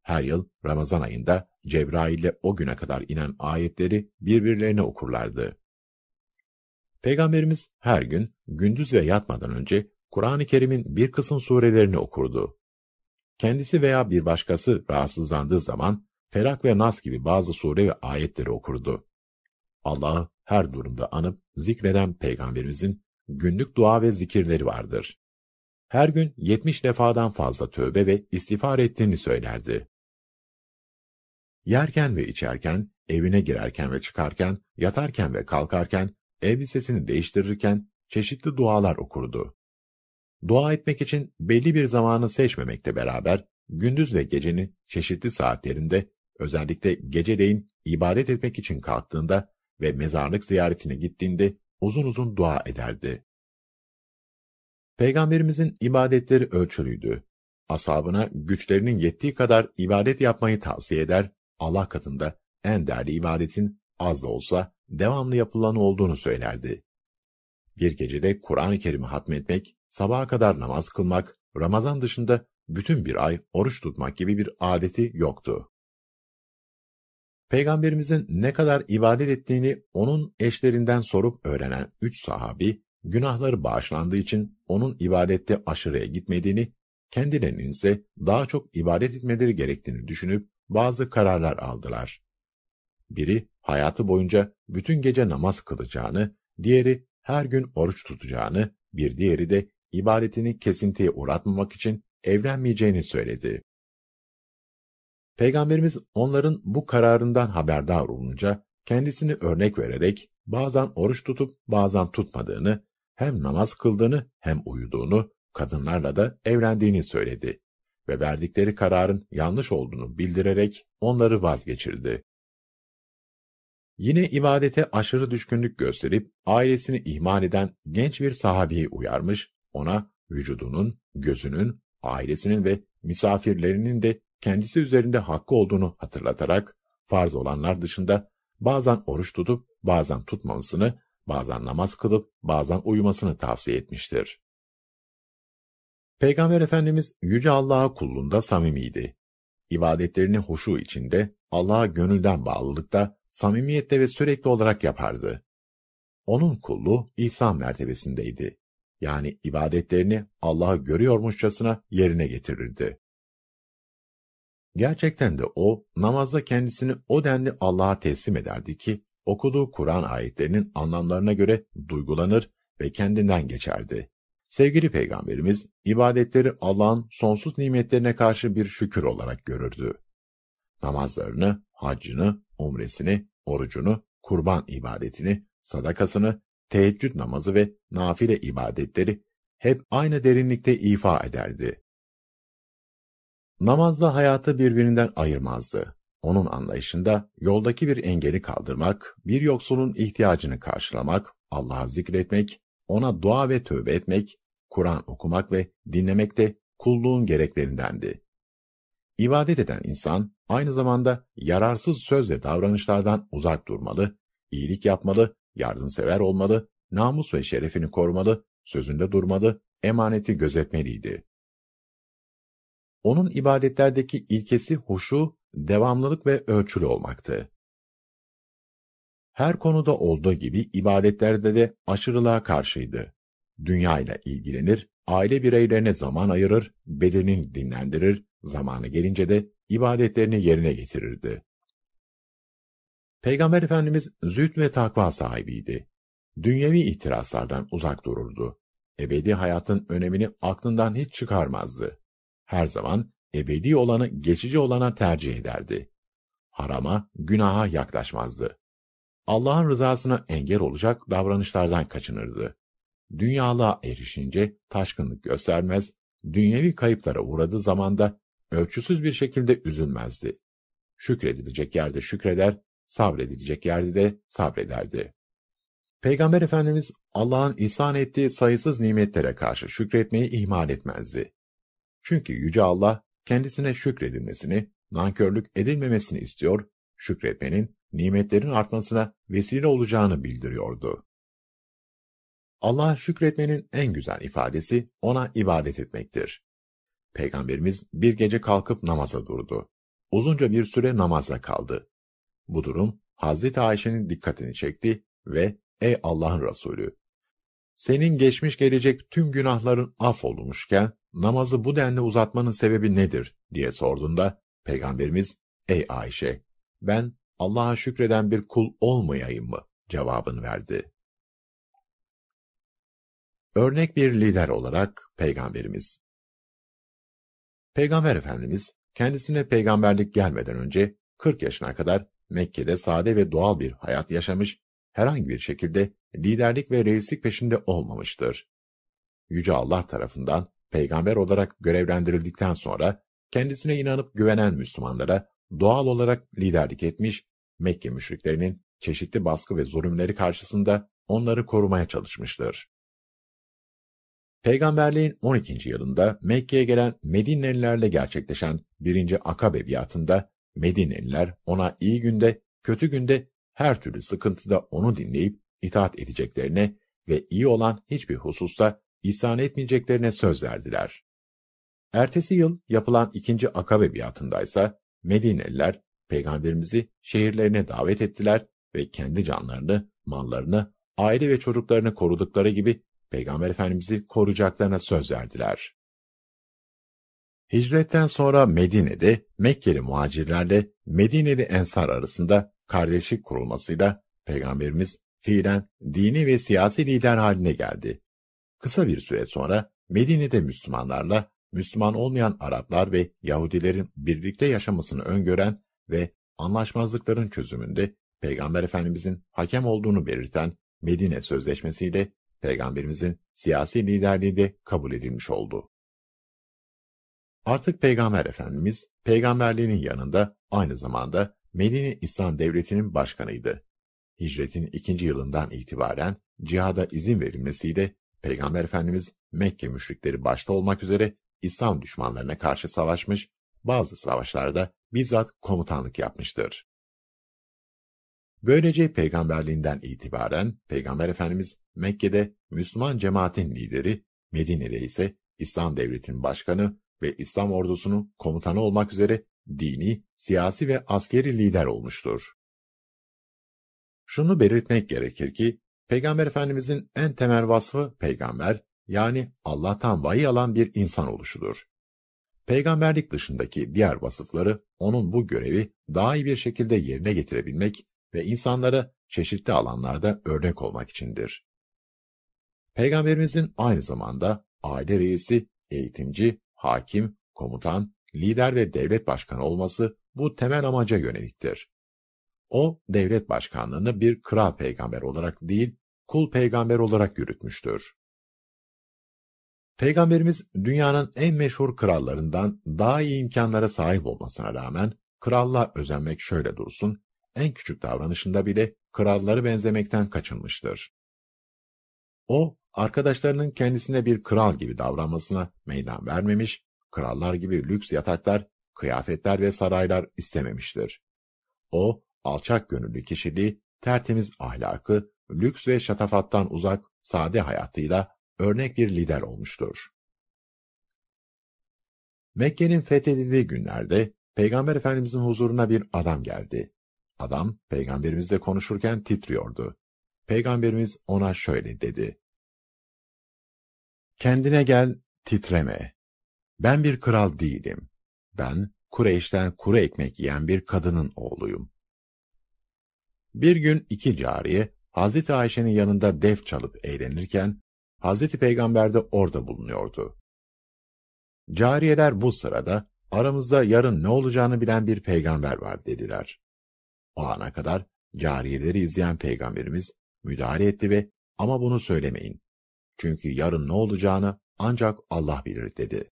Her yıl Ramazan ayında Cebrail ile o güne kadar inen ayetleri birbirlerine okurlardı. Peygamberimiz her gün gündüz ve yatmadan önce Kur'an-ı Kerim'in bir kısım surelerini okurdu. Kendisi veya bir başkası rahatsızlandığı zaman Felak ve Nas gibi bazı sure ve ayetleri okurdu. Allah'ı her durumda anıp zikreden Peygamberimizin günlük dua ve zikirleri vardır. Her gün yetmiş defadan fazla tövbe ve istiğfar ettiğini söylerdi. Yerken ve içerken, evine girerken ve çıkarken, yatarken ve kalkarken, elbisesini değiştirirken çeşitli dualar okurdu. Dua etmek için belli bir zamanı seçmemekle beraber, gündüz ve gecenin çeşitli saatlerinde, özellikle geceleyin ibadet etmek için kalktığında ve mezarlık ziyaretine gittiğinde uzun uzun dua ederdi. Peygamberimizin ibadetleri ölçülüydü. Asabına güçlerinin yettiği kadar ibadet yapmayı tavsiye eder, Allah katında en değerli ibadetin az da olsa devamlı yapılan olduğunu söylerdi. Bir gecede Kur'an-ı Kerim'i hatmetmek, sabaha kadar namaz kılmak, Ramazan dışında bütün bir ay oruç tutmak gibi bir adeti yoktu. Peygamberimizin ne kadar ibadet ettiğini onun eşlerinden sorup öğrenen üç sahabi, günahları bağışlandığı için onun ibadette aşırıya gitmediğini, kendilerinin ise daha çok ibadet etmeleri gerektiğini düşünüp bazı kararlar aldılar. Biri hayatı boyunca bütün gece namaz kılacağını, diğeri her gün oruç tutacağını, bir diğeri de ibadetini kesintiye uğratmamak için evlenmeyeceğini söyledi. Peygamberimiz onların bu kararından haberdar olunca kendisini örnek vererek bazen oruç tutup bazen tutmadığını, hem namaz kıldığını hem uyuduğunu, kadınlarla da evlendiğini söyledi ve verdikleri kararın yanlış olduğunu bildirerek onları vazgeçirdi. Yine ibadete aşırı düşkünlük gösterip ailesini ihmal eden genç bir sahabeyi uyarmış, ona vücudunun, gözünün, ailesinin ve misafirlerinin de kendisi üzerinde hakkı olduğunu hatırlatarak farz olanlar dışında bazen oruç tutup bazen tutmamasını, bazen namaz kılıp bazen uyumasını tavsiye etmiştir. Peygamber Efendimiz Yüce Allah'a kulluğunda samimiydi. İbadetlerini huşu içinde, Allah'a gönülden bağlılıkta, samimiyette ve sürekli olarak yapardı. Onun kulluğu İsa mertebesindeydi. Yani ibadetlerini Allah'ı görüyormuşçasına yerine getirirdi. Gerçekten de o, namazda kendisini o denli Allah'a teslim ederdi ki, okuduğu Kur'an ayetlerinin anlamlarına göre duygulanır ve kendinden geçerdi. Sevgili Peygamberimiz, ibadetleri Allah'ın sonsuz nimetlerine karşı bir şükür olarak görürdü. Namazlarını, haccını, umresini, orucunu, kurban ibadetini, sadakasını, teheccüd namazı ve nafile ibadetleri hep aynı derinlikte ifa ederdi. Namazla hayatı birbirinden ayırmazdı. Onun anlayışında yoldaki bir engeli kaldırmak, bir yoksulun ihtiyacını karşılamak, Allah'a zikretmek, ona dua ve tövbe etmek, Kur'an okumak ve dinlemek de kulluğun gereklerindendi. İbadet eden insan aynı zamanda yararsız söz ve davranışlardan uzak durmalı, iyilik yapmalı, yardımsever olmalı, namus ve şerefini korumalı, sözünde durmalı, emaneti gözetmeliydi. Onun ibadetlerdeki ilkesi huşu, devamlılık ve ölçülü olmaktı. Her konuda olduğu gibi ibadetlerde de aşırılığa karşıydı. Dünya ile ilgilenir, aile bireylerine zaman ayırır, bedenini dinlendirir, zamanı gelince de ibadetlerini yerine getirirdi. Peygamber Efendimiz züht ve takva sahibiydi. Dünyevi ihtiraslardan uzak dururdu. ebedi hayatın önemini aklından hiç çıkarmazdı. Her zaman ebedi olanı geçici olana tercih ederdi. Harama, günaha yaklaşmazdı. Allah'ın rızasına engel olacak davranışlardan kaçınırdı. Dünyalığa erişince taşkınlık göstermez, dünyevi kayıplara uğradığı zamanda ölçüsüz bir şekilde üzülmezdi. Şükredilecek yerde şükreder, sabredilecek yerde de sabrederdi. Peygamber Efendimiz Allah'ın ihsan ettiği sayısız nimetlere karşı şükretmeyi ihmal etmezdi. Çünkü Yüce Allah kendisine şükredilmesini, nankörlük edilmemesini istiyor, şükretmenin nimetlerin artmasına vesile olacağını bildiriyordu. Allah'a şükretmenin en güzel ifadesi ona ibadet etmektir. Peygamberimiz bir gece kalkıp namaza durdu. Uzunca bir süre namazda kaldı. Bu durum Hazreti Ayşe'nin dikkatini çekti ve ''Ey Allah'ın Resulü, senin geçmiş gelecek tüm günahların affolunmuşken namazı bu denli uzatmanın sebebi nedir?'' diye sorduğunda Peygamberimiz ''Ey Ayşe, ben Allah'a şükreden bir kul olmayayım mı?'' cevabını verdi. Örnek bir lider olarak Peygamberimiz Peygamber Efendimiz, kendisine peygamberlik gelmeden önce 40 yaşına kadar Mekke'de sade ve doğal bir hayat yaşamış, herhangi bir şekilde liderlik ve reislik peşinde olmamıştır. Yüce Allah tarafından peygamber olarak görevlendirildikten sonra kendisine inanıp güvenen Müslümanlara doğal olarak liderlik etmiş, Mekke müşriklerinin çeşitli baskı ve zulümleri karşısında onları korumaya çalışmıştır. Peygamberliğin 12. yılında Mekke'ye gelen Medinelilerle gerçekleşen 1. Akabe biatında Medineliler ona iyi günde, kötü günde, her türlü sıkıntıda onu dinleyip itaat edeceklerine ve iyi olan hiçbir hususta ihsan etmeyeceklerine söz verdiler. Ertesi yıl yapılan ikinci Akabe biatındaysa Medineliler peygamberimizi şehirlerine davet ettiler ve kendi canlarını, mallarını, aile ve çocuklarını korudukları gibi Peygamber Efendimiz'i koruyacaklarına söz verdiler. Hicretten sonra Medine'de Mekkeli muhacirlerle Medineli Ensar arasında kardeşlik kurulmasıyla Peygamberimiz fiilen dini ve siyasi lider haline geldi. Kısa bir süre sonra Medine'de Müslümanlarla Müslüman olmayan Araplar ve Yahudilerin birlikte yaşamasını öngören ve anlaşmazlıkların çözümünde Peygamber Efendimizin hakem olduğunu belirten Medine Sözleşmesi'yle Peygamberimizin siyasi liderliği de kabul edilmiş oldu. Artık Peygamber Efendimiz, peygamberliğinin yanında aynı zamanda Medine İslam Devleti'nin başkanıydı. Hicretin ikinci yılından itibaren cihada izin verilmesiyle Peygamber Efendimiz Mekke müşrikleri başta olmak üzere İslam düşmanlarına karşı savaşmış, bazı savaşlarda bizzat komutanlık yapmıştır. Böylece peygamberliğinden itibaren Peygamber Efendimiz Mekke'de Müslüman cemaatin lideri, Medine'de ise İslam devletinin başkanı ve İslam ordusunun komutanı olmak üzere dini, siyasi ve askeri lider olmuştur. Şunu belirtmek gerekir ki, Peygamber Efendimizin en temel vasfı peygamber, yani Allah'tan vahiy alan bir insan oluşudur. Peygamberlik dışındaki diğer vasıfları onun bu görevi daha iyi bir şekilde yerine getirebilmek ve insanlara çeşitli alanlarda örnek olmak içindir. Peygamberimizin aynı zamanda aile reisi, eğitimci, hakim, komutan, lider ve devlet başkanı olması bu temel amaca yöneliktir. O, devlet başkanlığını bir kral peygamber olarak değil, kul peygamber olarak yürütmüştür. Peygamberimiz dünyanın en meşhur krallarından daha iyi imkanlara sahip olmasına rağmen krallığa özenmek şöyle dursun, en küçük davranışında bile kralları benzemekten kaçınmıştır. O, arkadaşlarının kendisine bir kral gibi davranmasına meydan vermemiş, krallar gibi lüks yataklar, kıyafetler ve saraylar istememiştir. O, alçak gönüllü kişiliği, tertemiz ahlakı, lüks ve şatafattan uzak, sade hayatıyla örnek bir lider olmuştur. Mekke'nin fethedildiği günlerde Peygamber Efendimizin huzuruna bir adam geldi. Adam, peygamberimizle konuşurken titriyordu. Peygamberimiz ona şöyle dedi. Kendine gel, titreme. Ben bir kral değilim. Ben, Kureyş'ten kuru ekmek yiyen bir kadının oğluyum. Bir gün iki cariye, Hazreti Ayşe'nin yanında def çalıp eğlenirken, Hazreti Peygamber de orada bulunuyordu. Cariyeler bu sırada, aramızda yarın ne olacağını bilen bir peygamber var dediler. O ana kadar cariyeleri izleyen peygamberimiz müdahale etti ve ama bunu söylemeyin. Çünkü yarın ne olacağını ancak Allah bilir dedi.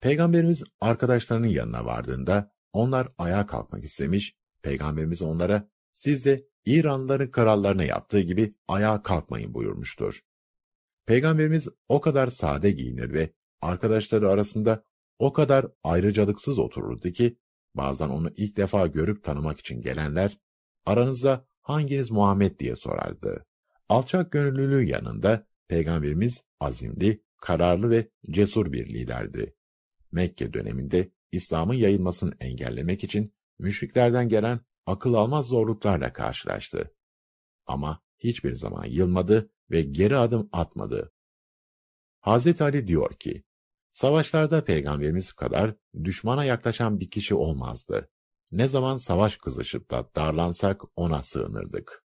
Peygamberimiz arkadaşlarının yanına vardığında onlar ayağa kalkmak istemiş, Peygamberimiz onlara siz de İranlıların krallarına yaptığı gibi ayağa kalkmayın buyurmuştur. Peygamberimiz o kadar sade giyinir ve arkadaşları arasında o kadar ayrıcalıksız otururdu ki, bazen onu ilk defa görüp tanımak için gelenler, aranızda hanginiz Muhammed diye sorardı. Alçak gönüllülüğü yanında Peygamberimiz azimli, kararlı ve cesur bir liderdi. Mekke döneminde İslam'ın yayılmasını engellemek için müşriklerden gelen akıl almaz zorluklarla karşılaştı. Ama hiçbir zaman yılmadı ve geri adım atmadı. Hazreti Ali diyor ki, Savaşlarda peygamberimiz kadar düşmana yaklaşan bir kişi olmazdı. Ne zaman savaş kızışıp da darlansak ona sığınırdık.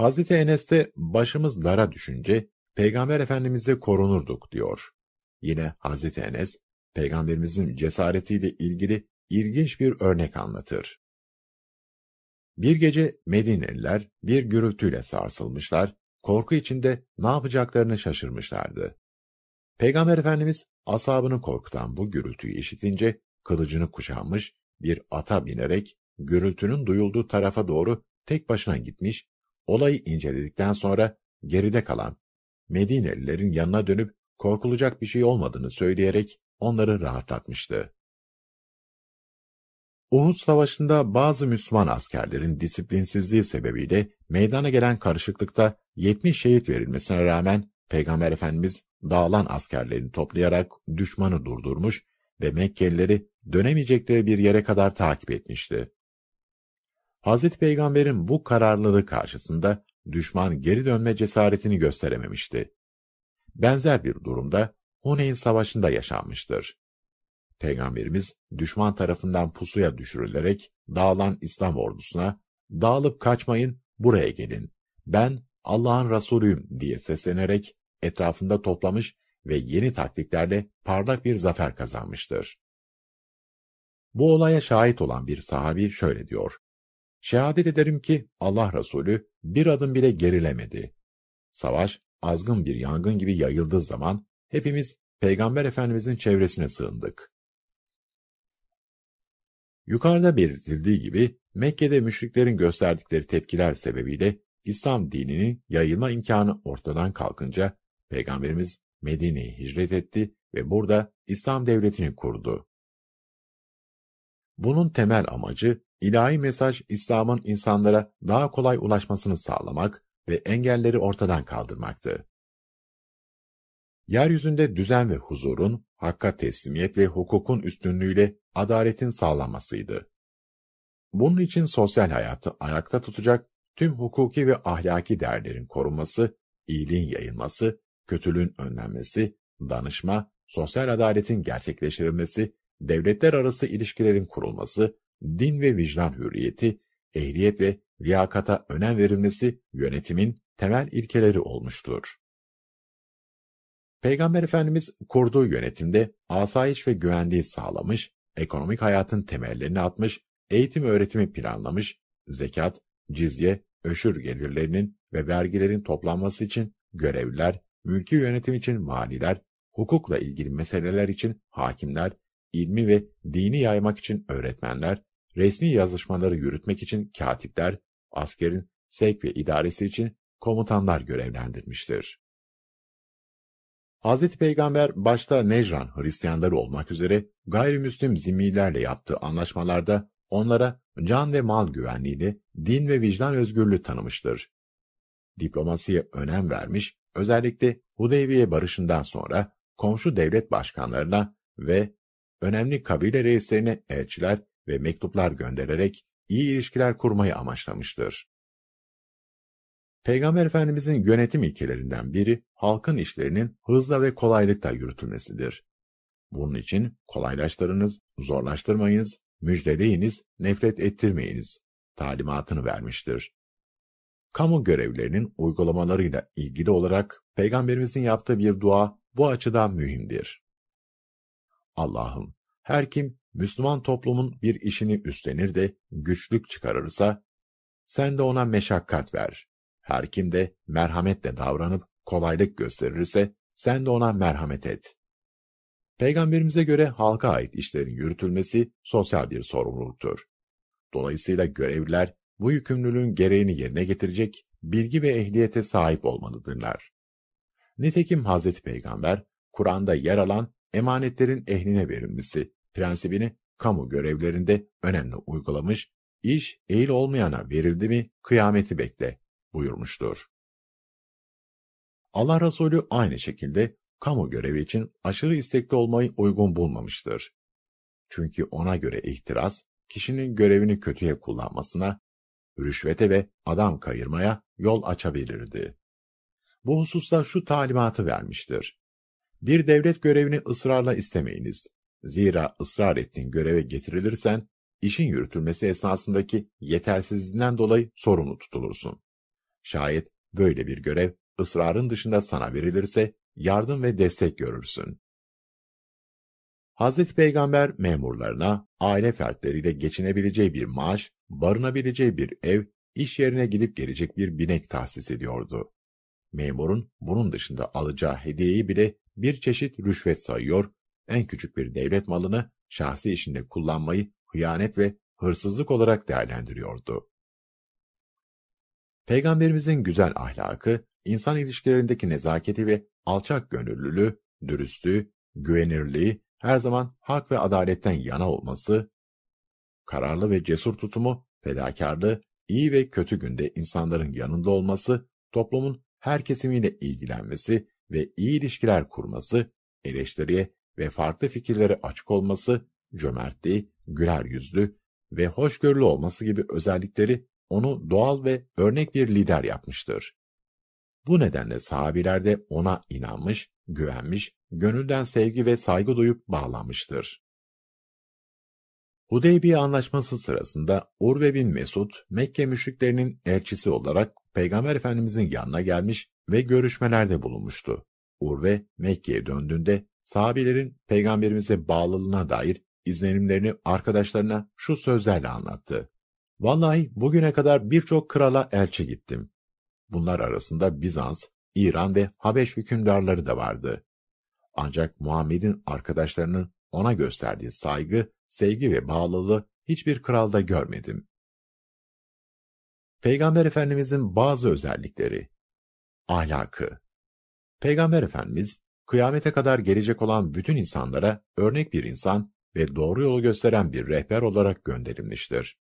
Hazreti Enes de başımız dara düşünce Peygamber Efendimiz'e korunurduk diyor. Yine Hazreti Enes, Peygamberimizin cesaretiyle ilgili ilginç bir örnek anlatır. Bir gece Medineliler bir gürültüyle sarsılmışlar, korku içinde ne yapacaklarını şaşırmışlardı. Peygamber Efendimiz asabını korkutan bu gürültüyü işitince kılıcını kuşanmış, bir ata binerek gürültünün duyulduğu tarafa doğru tek başına gitmiş, olayı inceledikten sonra geride kalan Medinelilerin yanına dönüp korkulacak bir şey olmadığını söyleyerek onları rahatlatmıştı. Uhud Savaşı'nda bazı Müslüman askerlerin disiplinsizliği sebebiyle meydana gelen karışıklıkta 70 şehit verilmesine rağmen Peygamber Efendimiz dağılan askerlerini toplayarak düşmanı durdurmuş ve Mekkelileri dönemeyecekleri bir yere kadar takip etmişti. Hazreti Peygamber'in bu kararlılığı karşısında düşman geri dönme cesaretini gösterememişti. Benzer bir durumda Huneyn Savaşı'nda yaşanmıştır. Peygamberimiz düşman tarafından pusuya düşürülerek dağılan İslam ordusuna dağılıp kaçmayın buraya gelin ben Allah'ın Resulüyüm diye seslenerek etrafında toplamış ve yeni taktiklerle parlak bir zafer kazanmıştır. Bu olaya şahit olan bir sahabi şöyle diyor. Şehadet ederim ki Allah Resulü bir adım bile gerilemedi. Savaş azgın bir yangın gibi yayıldığı zaman hepimiz Peygamber Efendimizin çevresine sığındık. Yukarıda belirtildiği gibi Mekke'de müşriklerin gösterdikleri tepkiler sebebiyle İslam dininin yayılma imkanı ortadan kalkınca Peygamberimiz Medine'ye hicret etti ve burada İslam devletini kurdu. Bunun temel amacı ilahi mesaj İslam'ın insanlara daha kolay ulaşmasını sağlamak ve engelleri ortadan kaldırmaktı. Yeryüzünde düzen ve huzurun, hakka teslimiyet ve hukukun üstünlüğüyle adaletin sağlanmasıydı. Bunun için sosyal hayatı ayakta tutacak tüm hukuki ve ahlaki değerlerin korunması, iyiliğin yayılması, kötülüğün önlenmesi, danışma, sosyal adaletin gerçekleştirilmesi, devletler arası ilişkilerin kurulması, din ve vicdan hürriyeti, ehliyet ve liyakata önem verilmesi yönetimin temel ilkeleri olmuştur. Peygamber Efendimiz kurduğu yönetimde asayiş ve güvenliği sağlamış, ekonomik hayatın temellerini atmış, eğitim öğretimi planlamış, zekat, cizye, öşür gelirlerinin ve vergilerin toplanması için görevliler, mülki yönetim için valiler, hukukla ilgili meseleler için hakimler, ilmi ve dini yaymak için öğretmenler, resmi yazışmaları yürütmek için katipler, askerin sevk ve idaresi için komutanlar görevlendirmiştir. Hz. Peygamber başta Necran Hristiyanları olmak üzere gayrimüslim zimmilerle yaptığı anlaşmalarda onlara can ve mal güvenliğini, din ve vicdan özgürlüğü tanımıştır. Diplomasiye önem vermiş, özellikle Hudeybiye barışından sonra komşu devlet başkanlarına ve önemli kabile reislerine elçiler ve mektuplar göndererek iyi ilişkiler kurmayı amaçlamıştır. Peygamber Efendimizin yönetim ilkelerinden biri halkın işlerinin hızla ve kolaylıkla yürütülmesidir. Bunun için kolaylaştırınız, zorlaştırmayınız, müjdeleyiniz, nefret ettirmeyiniz talimatını vermiştir. kamu görevlerinin uygulamalarıyla ilgili olarak Peygamberimizin yaptığı bir dua bu açıdan mühimdir. Allah'ım, her kim Müslüman toplumun bir işini üstlenir de güçlük çıkarırsa, sen de ona meşakkat ver. Her kim de merhametle davranıp kolaylık gösterirse, sen de ona merhamet et. Peygamberimize göre halka ait işlerin yürütülmesi sosyal bir sorumluluktur. Dolayısıyla görevliler bu yükümlülüğün gereğini yerine getirecek bilgi ve ehliyete sahip olmalıdırlar. Nitekim Hazreti Peygamber, Kur'an'da yer alan emanetlerin ehline verilmesi prensibini kamu görevlerinde önemli uygulamış, iş eğil olmayana verildi mi kıyameti bekle buyurmuştur. Allah Resulü aynı şekilde kamu görevi için aşırı istekli olmayı uygun bulmamıştır. Çünkü ona göre ihtiras, kişinin görevini kötüye kullanmasına, rüşvete ve adam kayırmaya yol açabilirdi. Bu hususta şu talimatı vermiştir. Bir devlet görevini ısrarla istemeyiniz. Zira ısrar ettiğin göreve getirilirsen, işin yürütülmesi esnasındaki yetersizliğinden dolayı sorumlu tutulursun. Şayet böyle bir görev ısrarın dışında sana verilirse, yardım ve destek görürsün. Hazreti Peygamber memurlarına aile fertleriyle geçinebileceği bir maaş, barınabileceği bir ev, iş yerine gidip gelecek bir binek tahsis ediyordu. Memurun bunun dışında alacağı hediyeyi bile bir çeşit rüşvet sayıyor, en küçük bir devlet malını şahsi işinde kullanmayı hıyanet ve hırsızlık olarak değerlendiriyordu. Peygamberimizin güzel ahlakı, insan ilişkilerindeki nezaketi ve alçak gönüllülüğü, dürüstlüğü, güvenirliği, her zaman hak ve adaletten yana olması, kararlı ve cesur tutumu, fedakarlığı, iyi ve kötü günde insanların yanında olması, toplumun her kesimiyle ilgilenmesi ve iyi ilişkiler kurması, eleştiriye ve farklı fikirlere açık olması, cömertliği, güler yüzlü ve hoşgörülü olması gibi özellikleri onu doğal ve örnek bir lider yapmıştır. Bu nedenle sahabiler de ona inanmış, güvenmiş, gönülden sevgi ve saygı duyup bağlanmıştır. Hudeybiye Anlaşması sırasında Urve bin Mesud, Mekke müşriklerinin elçisi olarak Peygamber Efendimizin yanına gelmiş ve görüşmelerde bulunmuştu. Urve, Mekke'ye döndüğünde sahabilerin Peygamberimize bağlılığına dair izlenimlerini arkadaşlarına şu sözlerle anlattı. Vallahi bugüne kadar birçok krala elçi gittim. Bunlar arasında Bizans, İran ve Habeş hükümdarları da vardı. Ancak Muhammed'in arkadaşlarının ona gösterdiği saygı, sevgi ve bağlılığı hiçbir kralda görmedim. Peygamber Efendimizin bazı özellikleri Ahlakı Peygamber Efendimiz, kıyamete kadar gelecek olan bütün insanlara örnek bir insan ve doğru yolu gösteren bir rehber olarak gönderilmiştir.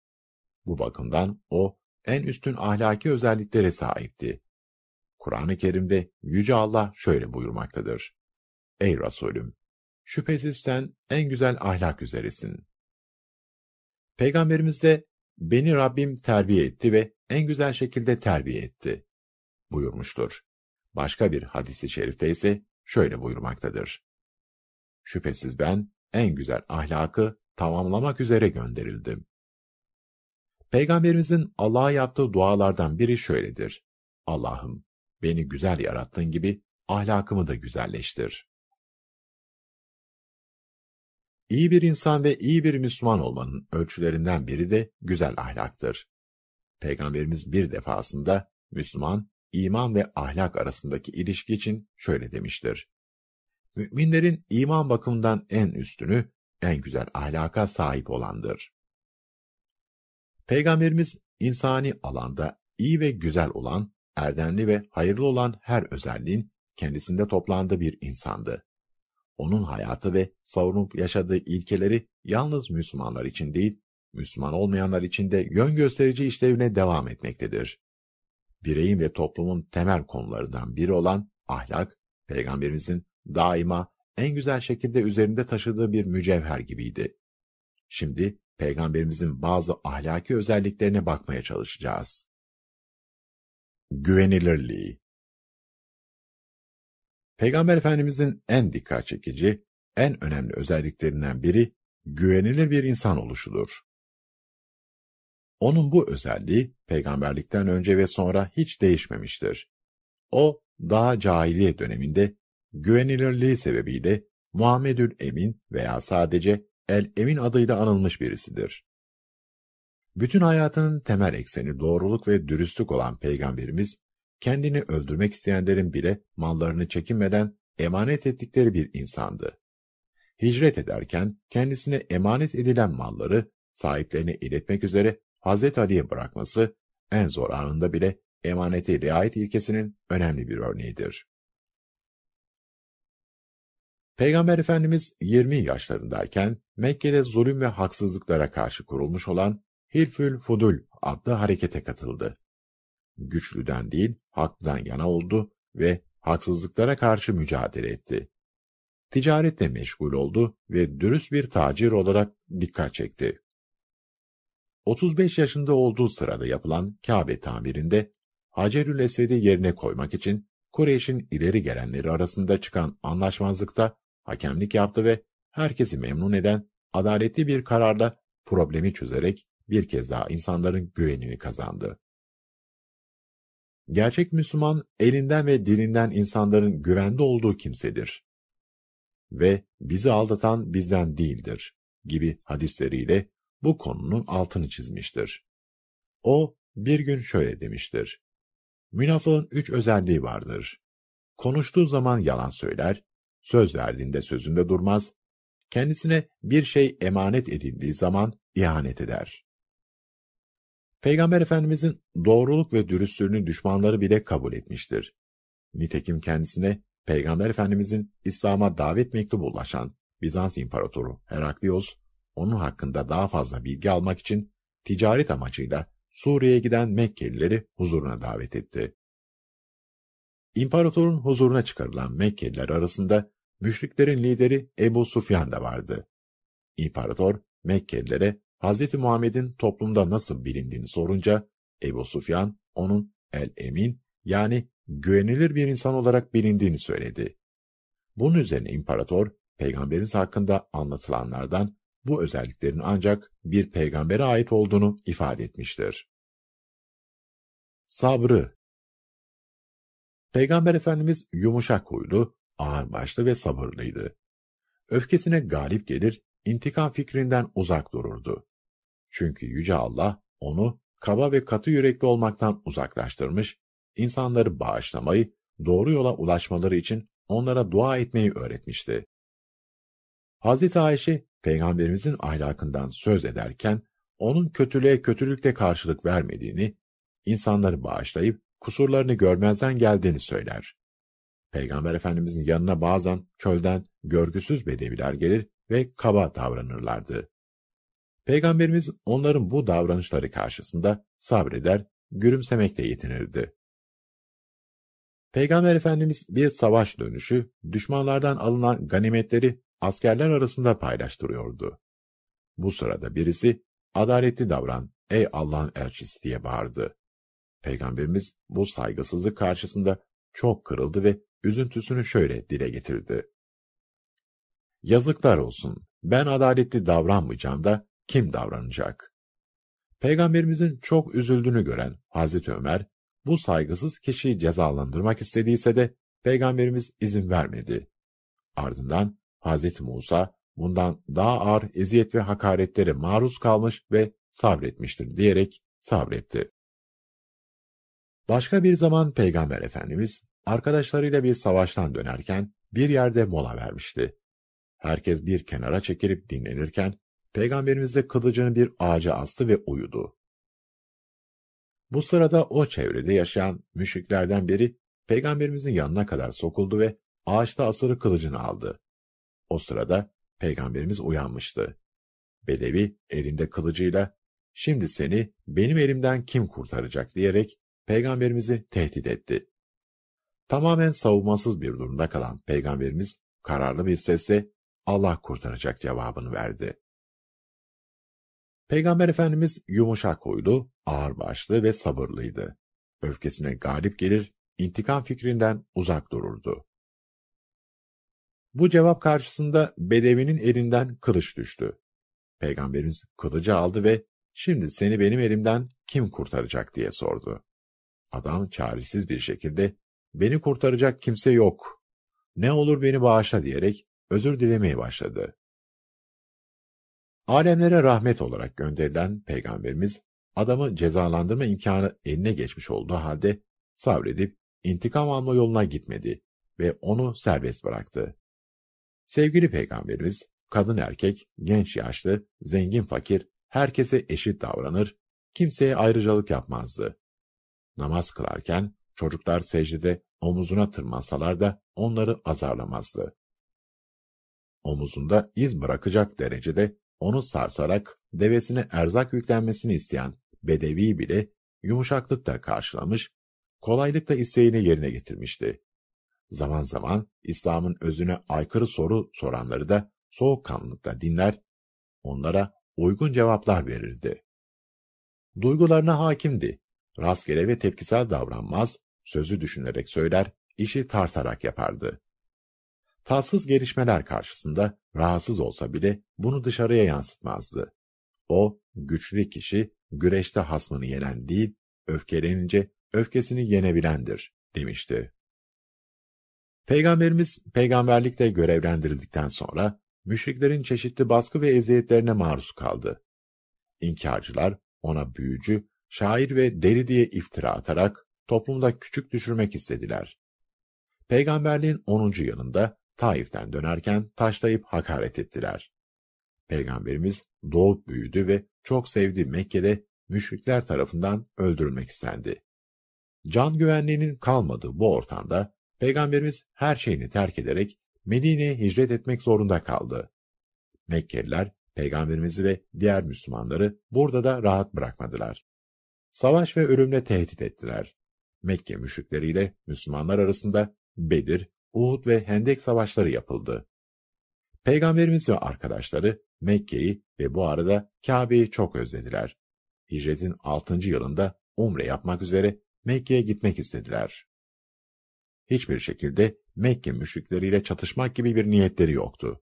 Bu bakımdan o, en üstün ahlaki özelliklere sahipti. Kur'an-ı Kerim'de Yüce Allah şöyle buyurmaktadır. Ey Resulüm! Şüphesiz sen en güzel ahlak üzeresin. Peygamberimiz de, beni Rabbim terbiye etti ve en güzel şekilde terbiye etti, buyurmuştur. Başka bir hadisi şerifte ise şöyle buyurmaktadır. Şüphesiz ben en güzel ahlakı tamamlamak üzere gönderildim. Peygamberimizin Allah'a yaptığı dualardan biri şöyledir. Allah'ım beni güzel yarattığın gibi ahlakımı da güzelleştir. İyi bir insan ve iyi bir Müslüman olmanın ölçülerinden biri de güzel ahlaktır. Peygamberimiz bir defasında Müslüman, iman ve ahlak arasındaki ilişki için şöyle demiştir. Müminlerin iman bakımından en üstünü, en güzel ahlaka sahip olandır. Peygamberimiz insani alanda iyi ve güzel olan, erdemli ve hayırlı olan her özelliğin kendisinde toplandığı bir insandı. Onun hayatı ve savunup yaşadığı ilkeleri yalnız Müslümanlar için değil, Müslüman olmayanlar için de yön gösterici işlevine devam etmektedir. Bireyin ve toplumun temel konularından biri olan ahlak, Peygamberimizin daima en güzel şekilde üzerinde taşıdığı bir mücevher gibiydi. Şimdi Peygamberimizin bazı ahlaki özelliklerine bakmaya çalışacağız. Güvenilirliği Peygamber Efendimizin en dikkat çekici, en önemli özelliklerinden biri güvenilir bir insan oluşudur. Onun bu özelliği peygamberlikten önce ve sonra hiç değişmemiştir. O, daha cahiliye döneminde güvenilirliği sebebiyle Muhammedül Emin veya sadece El Emin adıyla anılmış birisidir. Bütün hayatının temel ekseni doğruluk ve dürüstlük olan Peygamberimiz, kendini öldürmek isteyenlerin bile mallarını çekinmeden emanet ettikleri bir insandı. Hicret ederken kendisine emanet edilen malları sahiplerine iletmek üzere Hazreti Ali'ye bırakması, en zor anında bile emanete riayet ilkesinin önemli bir örneğidir. Peygamber Efendimiz 20 yaşlarındayken Mekke'de zulüm ve haksızlıklara karşı kurulmuş olan Hilfül Fudul adlı harekete katıldı. Güçlüden değil, haklıdan yana oldu ve haksızlıklara karşı mücadele etti. Ticaretle meşgul oldu ve dürüst bir tacir olarak dikkat çekti. 35 yaşında olduğu sırada yapılan Kabe tamirinde Hacerül Esved'i yerine koymak için Kureyş'in ileri gelenleri arasında çıkan anlaşmazlıkta hakemlik yaptı ve herkesi memnun eden adaletli bir kararla problemi çözerek bir kez daha insanların güvenini kazandı. Gerçek Müslüman, elinden ve dilinden insanların güvende olduğu kimsedir. Ve bizi aldatan bizden değildir gibi hadisleriyle bu konunun altını çizmiştir. O, bir gün şöyle demiştir. Münafığın üç özelliği vardır. Konuştuğu zaman yalan söyler, söz verdiğinde sözünde durmaz, kendisine bir şey emanet edildiği zaman ihanet eder. Peygamber Efendimizin doğruluk ve dürüstlüğünü düşmanları bile kabul etmiştir. Nitekim kendisine Peygamber Efendimizin İslam'a davet mektubu ulaşan Bizans İmparatoru Heraklios, onun hakkında daha fazla bilgi almak için ticaret amacıyla Suriye'ye giden Mekkelileri huzuruna davet etti. İmparatorun huzuruna çıkarılan Mekkeliler arasında müşriklerin lideri Ebu Sufyan da vardı. İmparator Mekkelilere Hz. Muhammed'in toplumda nasıl bilindiğini sorunca Ebu Sufyan onun el-emin yani güvenilir bir insan olarak bilindiğini söyledi. Bunun üzerine imparator peygamberimiz hakkında anlatılanlardan bu özelliklerin ancak bir peygambere ait olduğunu ifade etmiştir. Sabrı Peygamber Efendimiz yumuşak huylu, ağırbaşlı ve sabırlıydı. Öfkesine galip gelir, intikam fikrinden uzak dururdu. Çünkü Yüce Allah onu kaba ve katı yürekli olmaktan uzaklaştırmış, insanları bağışlamayı, doğru yola ulaşmaları için onlara dua etmeyi öğretmişti. Hazreti Ayşe, Peygamberimizin ahlakından söz ederken, onun kötülüğe kötülükle karşılık vermediğini, insanları bağışlayıp kusurlarını görmezden geldiğini söyler. Peygamber Efendimizin yanına bazen çölden görgüsüz bedeviler gelir ve kaba davranırlardı. Peygamberimiz onların bu davranışları karşısında sabreder, gülümsemekle yetinirdi. Peygamber Efendimiz bir savaş dönüşü, düşmanlardan alınan ganimetleri askerler arasında paylaştırıyordu. Bu sırada birisi, adaletli davran, ey Allah'ın elçisi diye bağırdı. Peygamberimiz bu saygısızlık karşısında çok kırıldı ve üzüntüsünü şöyle dile getirdi. Yazıklar olsun, ben adaletli davranmayacağım da kim davranacak? Peygamberimizin çok üzüldüğünü gören Hazreti Ömer, bu saygısız kişiyi cezalandırmak istediyse de Peygamberimiz izin vermedi. Ardından Hazreti Musa, bundan daha ağır eziyet ve hakaretlere maruz kalmış ve sabretmiştir diyerek sabretti. Başka bir zaman Peygamber Efendimiz, arkadaşlarıyla bir savaştan dönerken bir yerde mola vermişti. Herkes bir kenara çekilip dinlenirken, Peygamberimiz de kılıcını bir ağaca astı ve uyudu. Bu sırada o çevrede yaşayan müşriklerden biri, Peygamberimizin yanına kadar sokuldu ve ağaçta asılı kılıcını aldı. O sırada Peygamberimiz uyanmıştı. Bedevi elinde kılıcıyla, şimdi seni benim elimden kim kurtaracak diyerek Peygamberimizi tehdit etti. Tamamen savunmasız bir durumda kalan Peygamberimiz kararlı bir sesle Allah kurtaracak cevabını verdi. Peygamber Efendimiz yumuşak huylu, ağırbaşlı ve sabırlıydı. Öfkesine galip gelir, intikam fikrinden uzak dururdu. Bu cevap karşısında Bedevi'nin elinden kılıç düştü. Peygamberimiz kılıcı aldı ve Şimdi seni benim elimden kim kurtaracak diye sordu. Adam çaresiz bir şekilde beni kurtaracak kimse yok. Ne olur beni bağışla diyerek özür dilemeye başladı. Alemlere rahmet olarak gönderilen peygamberimiz adamı cezalandırma imkanı eline geçmiş olduğu halde sabredip intikam alma yoluna gitmedi ve onu serbest bıraktı. Sevgili peygamberimiz kadın erkek, genç yaşlı, zengin fakir herkese eşit davranır, kimseye ayrıcalık yapmazdı. Namaz kılarken çocuklar secdede omuzuna tırmansalar da onları azarlamazdı. Omuzunda iz bırakacak derecede onu sarsarak devesine erzak yüklenmesini isteyen Bedevi bile yumuşaklıkla karşılamış, kolaylıkla isteğini yerine getirmişti. Zaman zaman İslam'ın özüne aykırı soru soranları da soğukkanlılıkla dinler, onlara uygun cevaplar verirdi. Duygularına hakimdi. Rastgele ve tepkisel davranmaz, sözü düşünerek söyler, işi tartarak yapardı. Tatsız gelişmeler karşısında rahatsız olsa bile bunu dışarıya yansıtmazdı. O, güçlü kişi, güreşte hasmını yenen değil, öfkelenince öfkesini yenebilendir, demişti. Peygamberimiz peygamberlikte görevlendirildikten sonra müşriklerin çeşitli baskı ve eziyetlerine maruz kaldı. İnkarcılar ona büyücü, şair ve deli diye iftira atarak toplumda küçük düşürmek istediler. Peygamberliğin 10. yılında Taif'ten dönerken taşlayıp hakaret ettiler. Peygamberimiz doğup büyüdü ve çok sevdiği Mekke'de müşrikler tarafından öldürülmek istendi. Can güvenliğinin kalmadığı bu ortamda Peygamberimiz her şeyini terk ederek Medine'ye hicret etmek zorunda kaldı. Mekkeliler Peygamberimizi ve diğer Müslümanları burada da rahat bırakmadılar. Savaş ve ölümle tehdit ettiler. Mekke müşrikleriyle Müslümanlar arasında Bedir, Uhud ve Hendek savaşları yapıldı. Peygamberimiz ve arkadaşları Mekke'yi ve bu arada Kabe'yi çok özlediler. Hicretin 6. yılında umre yapmak üzere Mekke'ye gitmek istediler. Hiçbir şekilde Mekke müşrikleriyle çatışmak gibi bir niyetleri yoktu.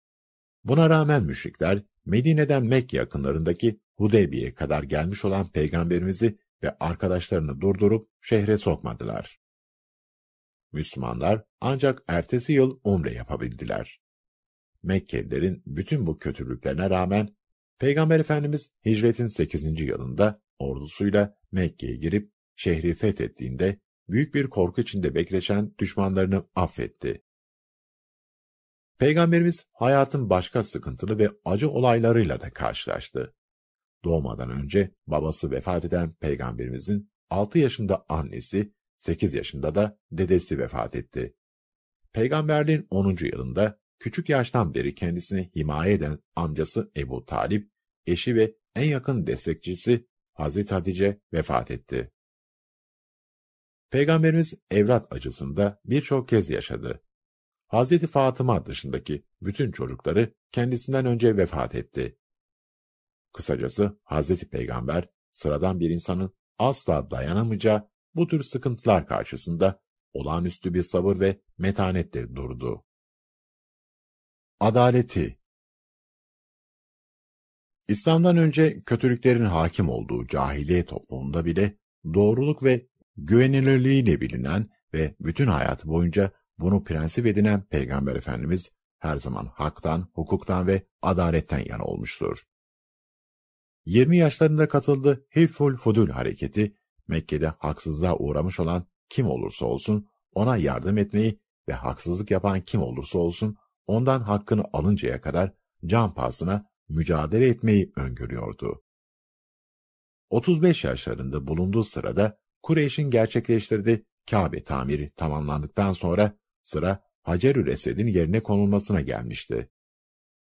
Buna rağmen müşrikler Medine'den Mekke yakınlarındaki Hudeybiye'ye kadar gelmiş olan peygamberimizi ve arkadaşlarını durdurup şehre sokmadılar. Müslümanlar ancak ertesi yıl umre yapabildiler. Mekkelilerin bütün bu kötülüklerine rağmen Peygamber Efendimiz hicretin 8. yılında ordusuyla Mekke'ye girip şehri fethettiğinde büyük bir korku içinde bekleşen düşmanlarını affetti. Peygamberimiz hayatın başka sıkıntılı ve acı olaylarıyla da karşılaştı. Doğmadan önce babası vefat eden peygamberimizin 6 yaşında annesi, 8 yaşında da dedesi vefat etti. Peygamberliğin 10. yılında küçük yaştan beri kendisini himaye eden amcası Ebu Talip, eşi ve en yakın destekçisi Hazreti Hatice vefat etti. Peygamberimiz evlat acısında birçok kez yaşadı. Hazreti Fatıma dışındaki bütün çocukları kendisinden önce vefat etti. Kısacası Hazreti Peygamber sıradan bir insanın asla dayanamayacağı bu tür sıkıntılar karşısında olağanüstü bir sabır ve metanetle durdu. Adaleti İslam'dan önce kötülüklerin hakim olduğu cahiliye toplumunda bile doğruluk ve güvenilirliğiyle bilinen ve bütün hayatı boyunca bunu prensip edinen Peygamber Efendimiz her zaman haktan, hukuktan ve adaletten yana olmuştur. 20 yaşlarında katıldığı Hilful Fudul hareketi, Mekke'de haksızlığa uğramış olan kim olursa olsun ona yardım etmeyi ve haksızlık yapan kim olursa olsun ondan hakkını alıncaya kadar can pahasına mücadele etmeyi öngörüyordu. 35 yaşlarında bulunduğu sırada Kureyş'in gerçekleştirdiği Kabe tamiri tamamlandıktan sonra sıra Hacerül Esed'in yerine konulmasına gelmişti.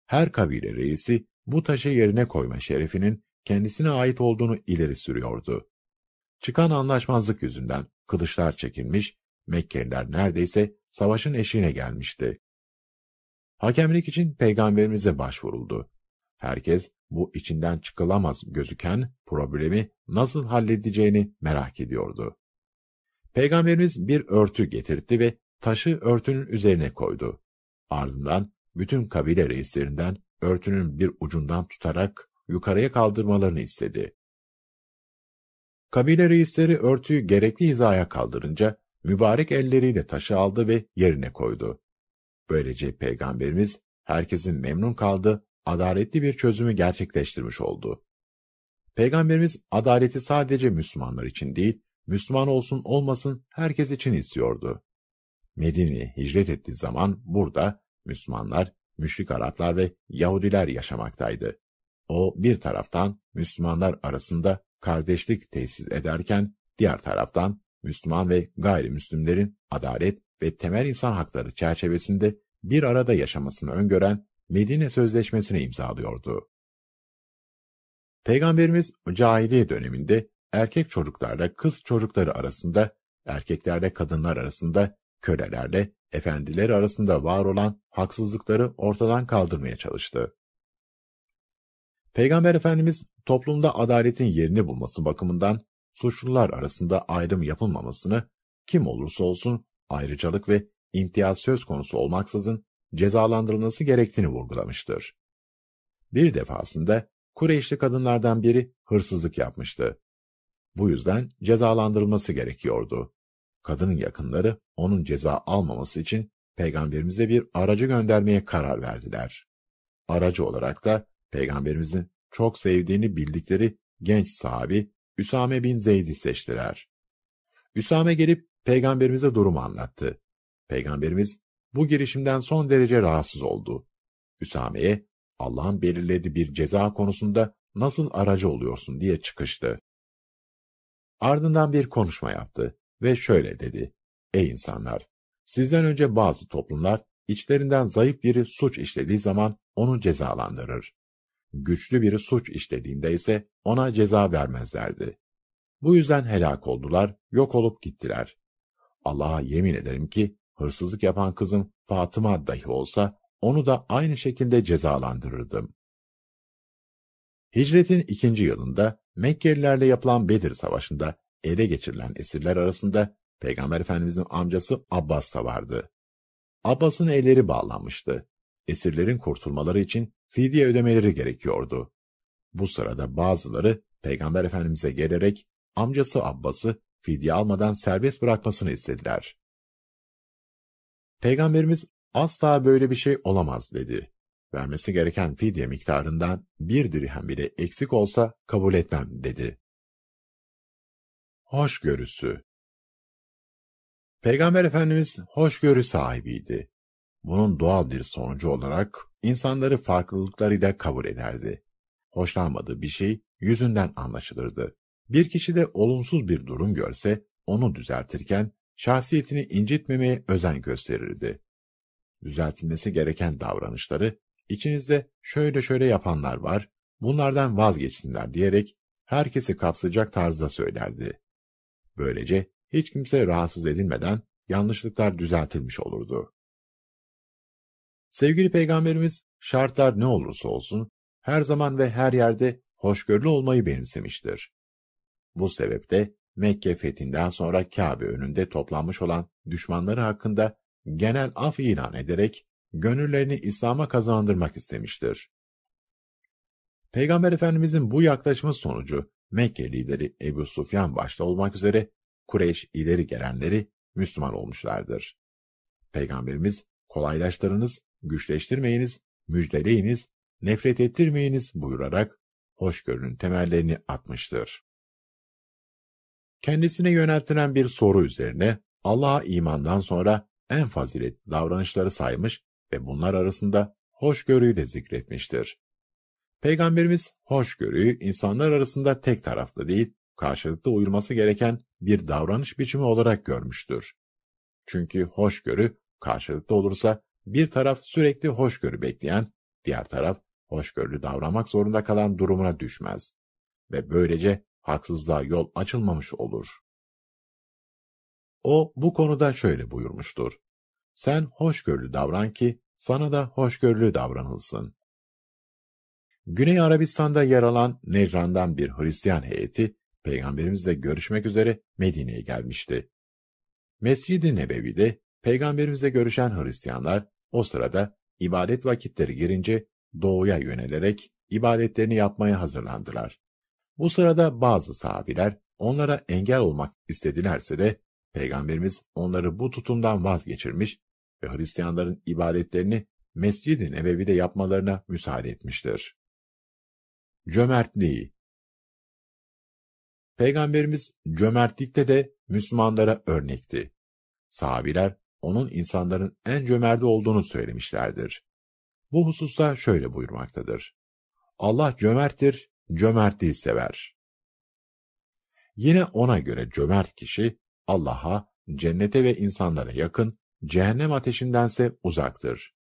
Her kabile reisi bu taşı yerine koyma şerefinin kendisine ait olduğunu ileri sürüyordu. Çıkan anlaşmazlık yüzünden kılıçlar çekilmiş, Mekkeliler neredeyse savaşın eşiğine gelmişti. Hakemlik için peygamberimize başvuruldu. Herkes bu içinden çıkılamaz gözüken problemi nasıl halledeceğini merak ediyordu. Peygamberimiz bir örtü getirtti ve taşı örtünün üzerine koydu. Ardından bütün kabile reislerinden örtünün bir ucundan tutarak yukarıya kaldırmalarını istedi. Kabile reisleri örtüyü gerekli hizaya kaldırınca, mübarek elleriyle taşı aldı ve yerine koydu. Böylece Peygamberimiz, herkesin memnun kaldı, adaletli bir çözümü gerçekleştirmiş oldu. Peygamberimiz adaleti sadece Müslümanlar için değil, Müslüman olsun olmasın herkes için istiyordu. Medine'ye hicret ettiği zaman burada Müslümanlar, müşrik Araplar ve Yahudiler yaşamaktaydı. O bir taraftan Müslümanlar arasında kardeşlik tesis ederken diğer taraftan Müslüman ve gayrimüslimlerin adalet ve temel insan hakları çerçevesinde bir arada yaşamasını öngören Medine Sözleşmesi'ni imzalıyordu. Peygamberimiz cahiliye döneminde erkek çocuklarla kız çocukları arasında, erkeklerle kadınlar arasında, kölelerle efendiler arasında var olan haksızlıkları ortadan kaldırmaya çalıştı. Peygamber Efendimiz toplumda adaletin yerini bulması bakımından suçlular arasında ayrım yapılmamasını, kim olursa olsun ayrıcalık ve imtiyaz söz konusu olmaksızın cezalandırılması gerektiğini vurgulamıştır. Bir defasında Kureyşli kadınlardan biri hırsızlık yapmıştı. Bu yüzden cezalandırılması gerekiyordu. Kadının yakınları onun ceza almaması için peygamberimize bir aracı göndermeye karar verdiler. Aracı olarak da peygamberimizin çok sevdiğini bildikleri genç sahabi Üsame bin Zeyd'i seçtiler. Üsame gelip peygamberimize durumu anlattı. Peygamberimiz bu girişimden son derece rahatsız oldu. Üsame'ye Allah'ın belirlediği bir ceza konusunda nasıl aracı oluyorsun diye çıkıştı. Ardından bir konuşma yaptı ve şöyle dedi. Ey insanlar! Sizden önce bazı toplumlar içlerinden zayıf biri suç işlediği zaman onu cezalandırır. Güçlü biri suç işlediğinde ise ona ceza vermezlerdi. Bu yüzden helak oldular, yok olup gittiler. Allah'a yemin ederim ki hırsızlık yapan kızım Fatıma dahi olsa onu da aynı şekilde cezalandırırdım. Hicretin ikinci yılında Mekkelilerle yapılan Bedir Savaşı'nda ele geçirilen esirler arasında Peygamber Efendimizin amcası Abbas da vardı. Abbas'ın elleri bağlanmıştı. Esirlerin kurtulmaları için fidye ödemeleri gerekiyordu. Bu sırada bazıları Peygamber Efendimiz'e gelerek amcası Abbas'ı fidye almadan serbest bırakmasını istediler. Peygamberimiz asla böyle bir şey olamaz dedi. Vermesi gereken fidye miktarından bir dirhem bile eksik olsa kabul etmem dedi. Hoşgörüsü Peygamber Efendimiz hoşgörü sahibiydi. Bunun doğal bir sonucu olarak insanları farklılıklarıyla kabul ederdi. Hoşlanmadığı bir şey yüzünden anlaşılırdı. Bir kişi de olumsuz bir durum görse onu düzeltirken şahsiyetini incitmemeye özen gösterirdi. Düzeltilmesi gereken davranışları içinizde şöyle şöyle yapanlar var, bunlardan vazgeçsinler diyerek herkesi kapsayacak tarzda söylerdi. Böylece hiç kimse rahatsız edilmeden yanlışlıklar düzeltilmiş olurdu. Sevgili Peygamberimiz şartlar ne olursa olsun her zaman ve her yerde hoşgörülü olmayı benimsemiştir. Bu sebeple Mekke fethinden sonra Kabe önünde toplanmış olan düşmanları hakkında genel af ilan ederek gönüllerini İslam'a kazandırmak istemiştir. Peygamber Efendimizin bu yaklaşımı sonucu Mekke lideri Ebu Sufyan başta olmak üzere Kureyş ileri gelenleri Müslüman olmuşlardır. Peygamberimiz kolaylaştırınız, güçleştirmeyiniz, müjdeleyiniz, nefret ettirmeyiniz buyurarak hoşgörünün temellerini atmıştır. Kendisine yöneltilen bir soru üzerine Allah'a imandan sonra en faziletli davranışları saymış ve bunlar arasında hoşgörüyü de zikretmiştir. Peygamberimiz hoşgörüyü insanlar arasında tek taraflı değil, karşılıklı uyulması gereken bir davranış biçimi olarak görmüştür. Çünkü hoşgörü karşılıklı olursa bir taraf sürekli hoşgörü bekleyen, diğer taraf hoşgörülü davranmak zorunda kalan durumuna düşmez ve böylece haksızlığa yol açılmamış olur. O bu konuda şöyle buyurmuştur. Sen hoşgörülü davran ki sana da hoşgörülü davranılsın. Güney Arabistan'da yer alan Necran'dan bir Hristiyan heyeti, Peygamberimizle görüşmek üzere Medine'ye gelmişti. Mescid-i Nebevi'de Peygamberimizle görüşen Hristiyanlar, o sırada ibadet vakitleri girince doğuya yönelerek ibadetlerini yapmaya hazırlandılar. Bu sırada bazı sahabiler onlara engel olmak istedilerse de Peygamberimiz onları bu tutumdan vazgeçirmiş ve Hristiyanların ibadetlerini Mescid-i Nebevi'de yapmalarına müsaade etmiştir. Cömertliği Peygamberimiz cömertlikte de Müslümanlara örnekti. Sahabiler onun insanların en cömerti olduğunu söylemişlerdir. Bu hususta şöyle buyurmaktadır. Allah cömerttir, cömertliği sever. Yine ona göre cömert kişi Allah'a, cennete ve insanlara yakın, cehennem ateşindense uzaktır.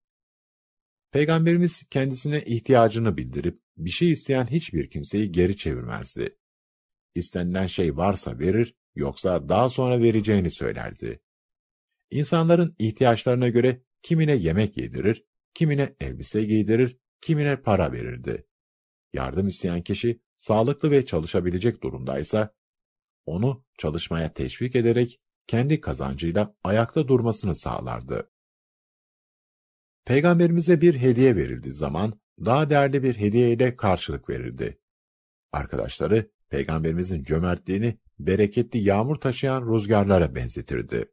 Peygamberimiz kendisine ihtiyacını bildirip bir şey isteyen hiçbir kimseyi geri çevirmezdi. İstenilen şey varsa verir, yoksa daha sonra vereceğini söylerdi. İnsanların ihtiyaçlarına göre kimine yemek yedirir, kimine elbise giydirir, kimine para verirdi. Yardım isteyen kişi sağlıklı ve çalışabilecek durumdaysa, onu çalışmaya teşvik ederek kendi kazancıyla ayakta durmasını sağlardı. Peygamberimize bir hediye verildiği zaman daha değerli bir hediye ile karşılık verirdi. Arkadaşları Peygamberimizin cömertliğini bereketli yağmur taşıyan rüzgarlara benzetirdi.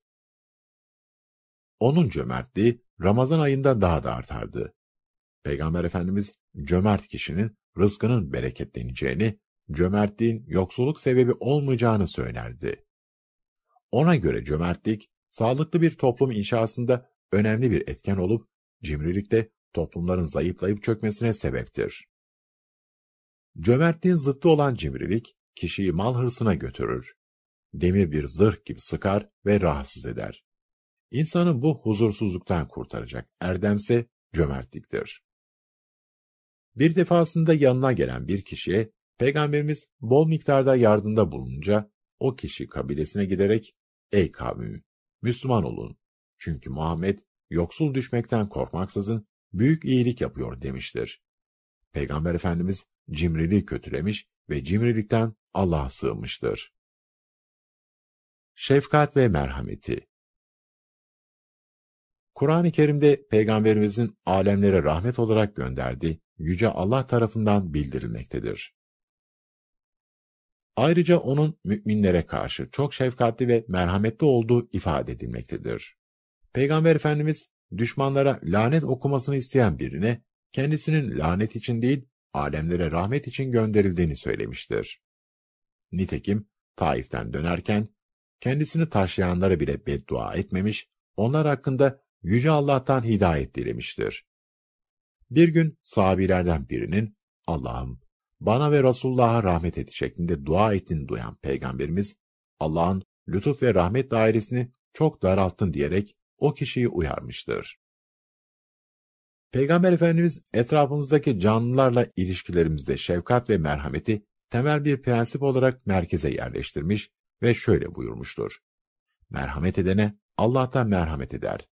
Onun cömertliği Ramazan ayında daha da artardı. Peygamber Efendimiz cömert kişinin rızkının bereketleneceğini, cömertliğin yoksulluk sebebi olmayacağını söylerdi. Ona göre cömertlik, sağlıklı bir toplum inşasında önemli bir etken olup, cimrilik de toplumların zayıflayıp çökmesine sebeptir. Cömertliğin zıttı olan cimrilik, kişiyi mal hırsına götürür. Demir bir zırh gibi sıkar ve rahatsız eder. İnsanı bu huzursuzluktan kurtaracak erdemse cömertliktir. Bir defasında yanına gelen bir kişiye Peygamberimiz bol miktarda yardımda bulununca o kişi kabilesine giderek ''Ey kavmim, Müslüman olun. Çünkü Muhammed yoksul düşmekten korkmaksızın büyük iyilik yapıyor.'' demiştir. Peygamber Efendimiz cimriliği kötülemiş ve cimrilikten Allah'a sığınmıştır. Şefkat ve merhameti Kur'an-ı Kerim'de Peygamberimizin alemlere rahmet olarak gönderdiği Yüce Allah tarafından bildirilmektedir. Ayrıca onun müminlere karşı çok şefkatli ve merhametli olduğu ifade edilmektedir. Peygamber Efendimiz, düşmanlara lanet okumasını isteyen birine, kendisinin lanet için değil, alemlere rahmet için gönderildiğini söylemiştir. Nitekim, Taif'ten dönerken, kendisini taşlayanlara bile beddua etmemiş, onlar hakkında Yüce Allah'tan hidayet dilemiştir. Bir gün sahabilerden birinin, Allah'ım bana ve Resulullah'a rahmet et şeklinde dua ettiğini duyan Peygamberimiz, Allah'ın lütuf ve rahmet dairesini çok daralttın diyerek o kişiyi uyarmıştır. Peygamber Efendimiz etrafımızdaki canlılarla ilişkilerimizde şefkat ve merhameti temel bir prensip olarak merkeze yerleştirmiş ve şöyle buyurmuştur. Merhamet edene Allah'tan merhamet eder.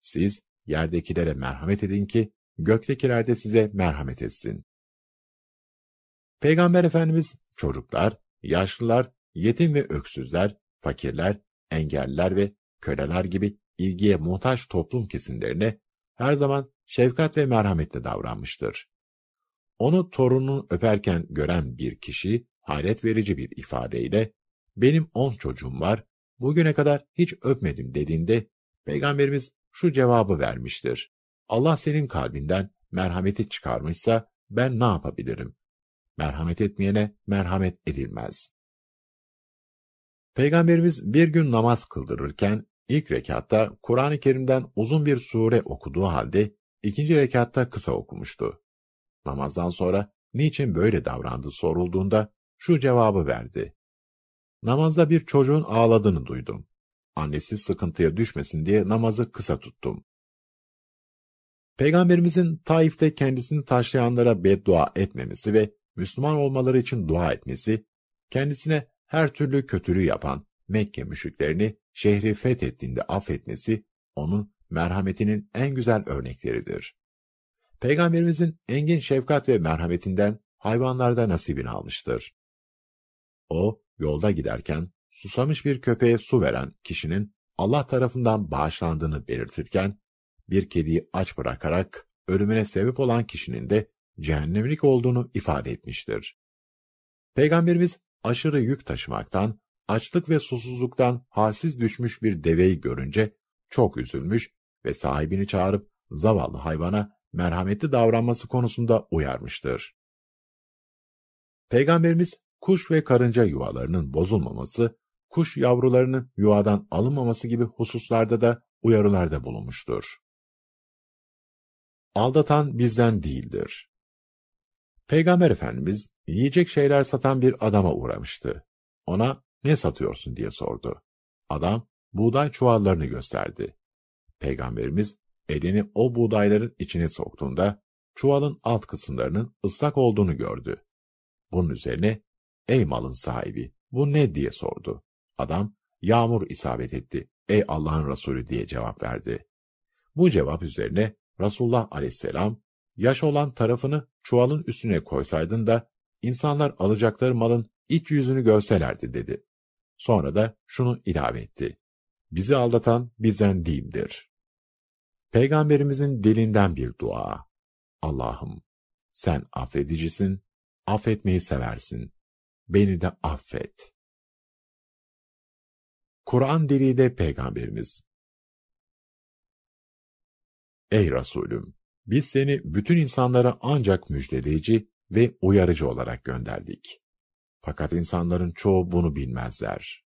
Siz yerdekilere merhamet edin ki göktekiler de size merhamet etsin. Peygamber Efendimiz çocuklar, yaşlılar, yetim ve öksüzler, fakirler, engelliler ve köleler gibi ilgiye muhtaç toplum kesimlerine her zaman şefkat ve merhametle davranmıştır. Onu torununu öperken gören bir kişi hayret verici bir ifadeyle benim on çocuğum var, bugüne kadar hiç öpmedim dediğinde Peygamberimiz şu cevabı vermiştir. Allah senin kalbinden merhameti çıkarmışsa ben ne yapabilirim? Merhamet etmeyene merhamet edilmez. Peygamberimiz bir gün namaz kıldırırken ilk rekatta Kur'an-ı Kerim'den uzun bir sure okuduğu halde ikinci rekatta kısa okumuştu. Namazdan sonra niçin böyle davrandı sorulduğunda şu cevabı verdi. Namazda bir çocuğun ağladığını duydum. Annesi sıkıntıya düşmesin diye namazı kısa tuttum. Peygamberimizin Taif'te kendisini taşlayanlara beddua etmemesi ve Müslüman olmaları için dua etmesi, kendisine her türlü kötülüğü yapan Mekke müşriklerini şehri fethettiğinde affetmesi, onun merhametinin en güzel örnekleridir. Peygamberimizin engin şefkat ve merhametinden hayvanlarda nasibini almıştır. O, yolda giderken susamış bir köpeğe su veren kişinin Allah tarafından bağışlandığını belirtirken, bir kediyi aç bırakarak ölümüne sebep olan kişinin de cehennemlik olduğunu ifade etmiştir. Peygamberimiz aşırı yük taşımaktan, açlık ve susuzluktan halsiz düşmüş bir deveyi görünce çok üzülmüş ve sahibini çağırıp zavallı hayvana merhametli davranması konusunda uyarmıştır. Peygamberimiz kuş ve karınca yuvalarının bozulmaması, kuş yavrularının yuvadan alınmaması gibi hususlarda da uyarılarda bulunmuştur. Aldatan bizden değildir. Peygamber Efendimiz yiyecek şeyler satan bir adama uğramıştı. Ona ne satıyorsun diye sordu. Adam buğday çuvallarını gösterdi. Peygamberimiz elini o buğdayların içine soktuğunda çuvalın alt kısımlarının ıslak olduğunu gördü. Bunun üzerine ey malın sahibi bu ne diye sordu. Adam yağmur isabet etti ey Allah'ın Resulü diye cevap verdi. Bu cevap üzerine Resulullah aleyhisselam yaş olan tarafını çuvalın üstüne koysaydın da insanlar alacakları malın iç yüzünü görselerdi dedi. Sonra da şunu ilave etti. Bizi aldatan bizden değildir. Peygamberimizin dilinden bir dua. Allah'ım sen affedicisin, affetmeyi seversin. Beni de affet. Kur'an diliyle Peygamberimiz Ey Resulüm! Biz seni bütün insanlara ancak müjdeleyici ve uyarıcı olarak gönderdik. Fakat insanların çoğu bunu bilmezler.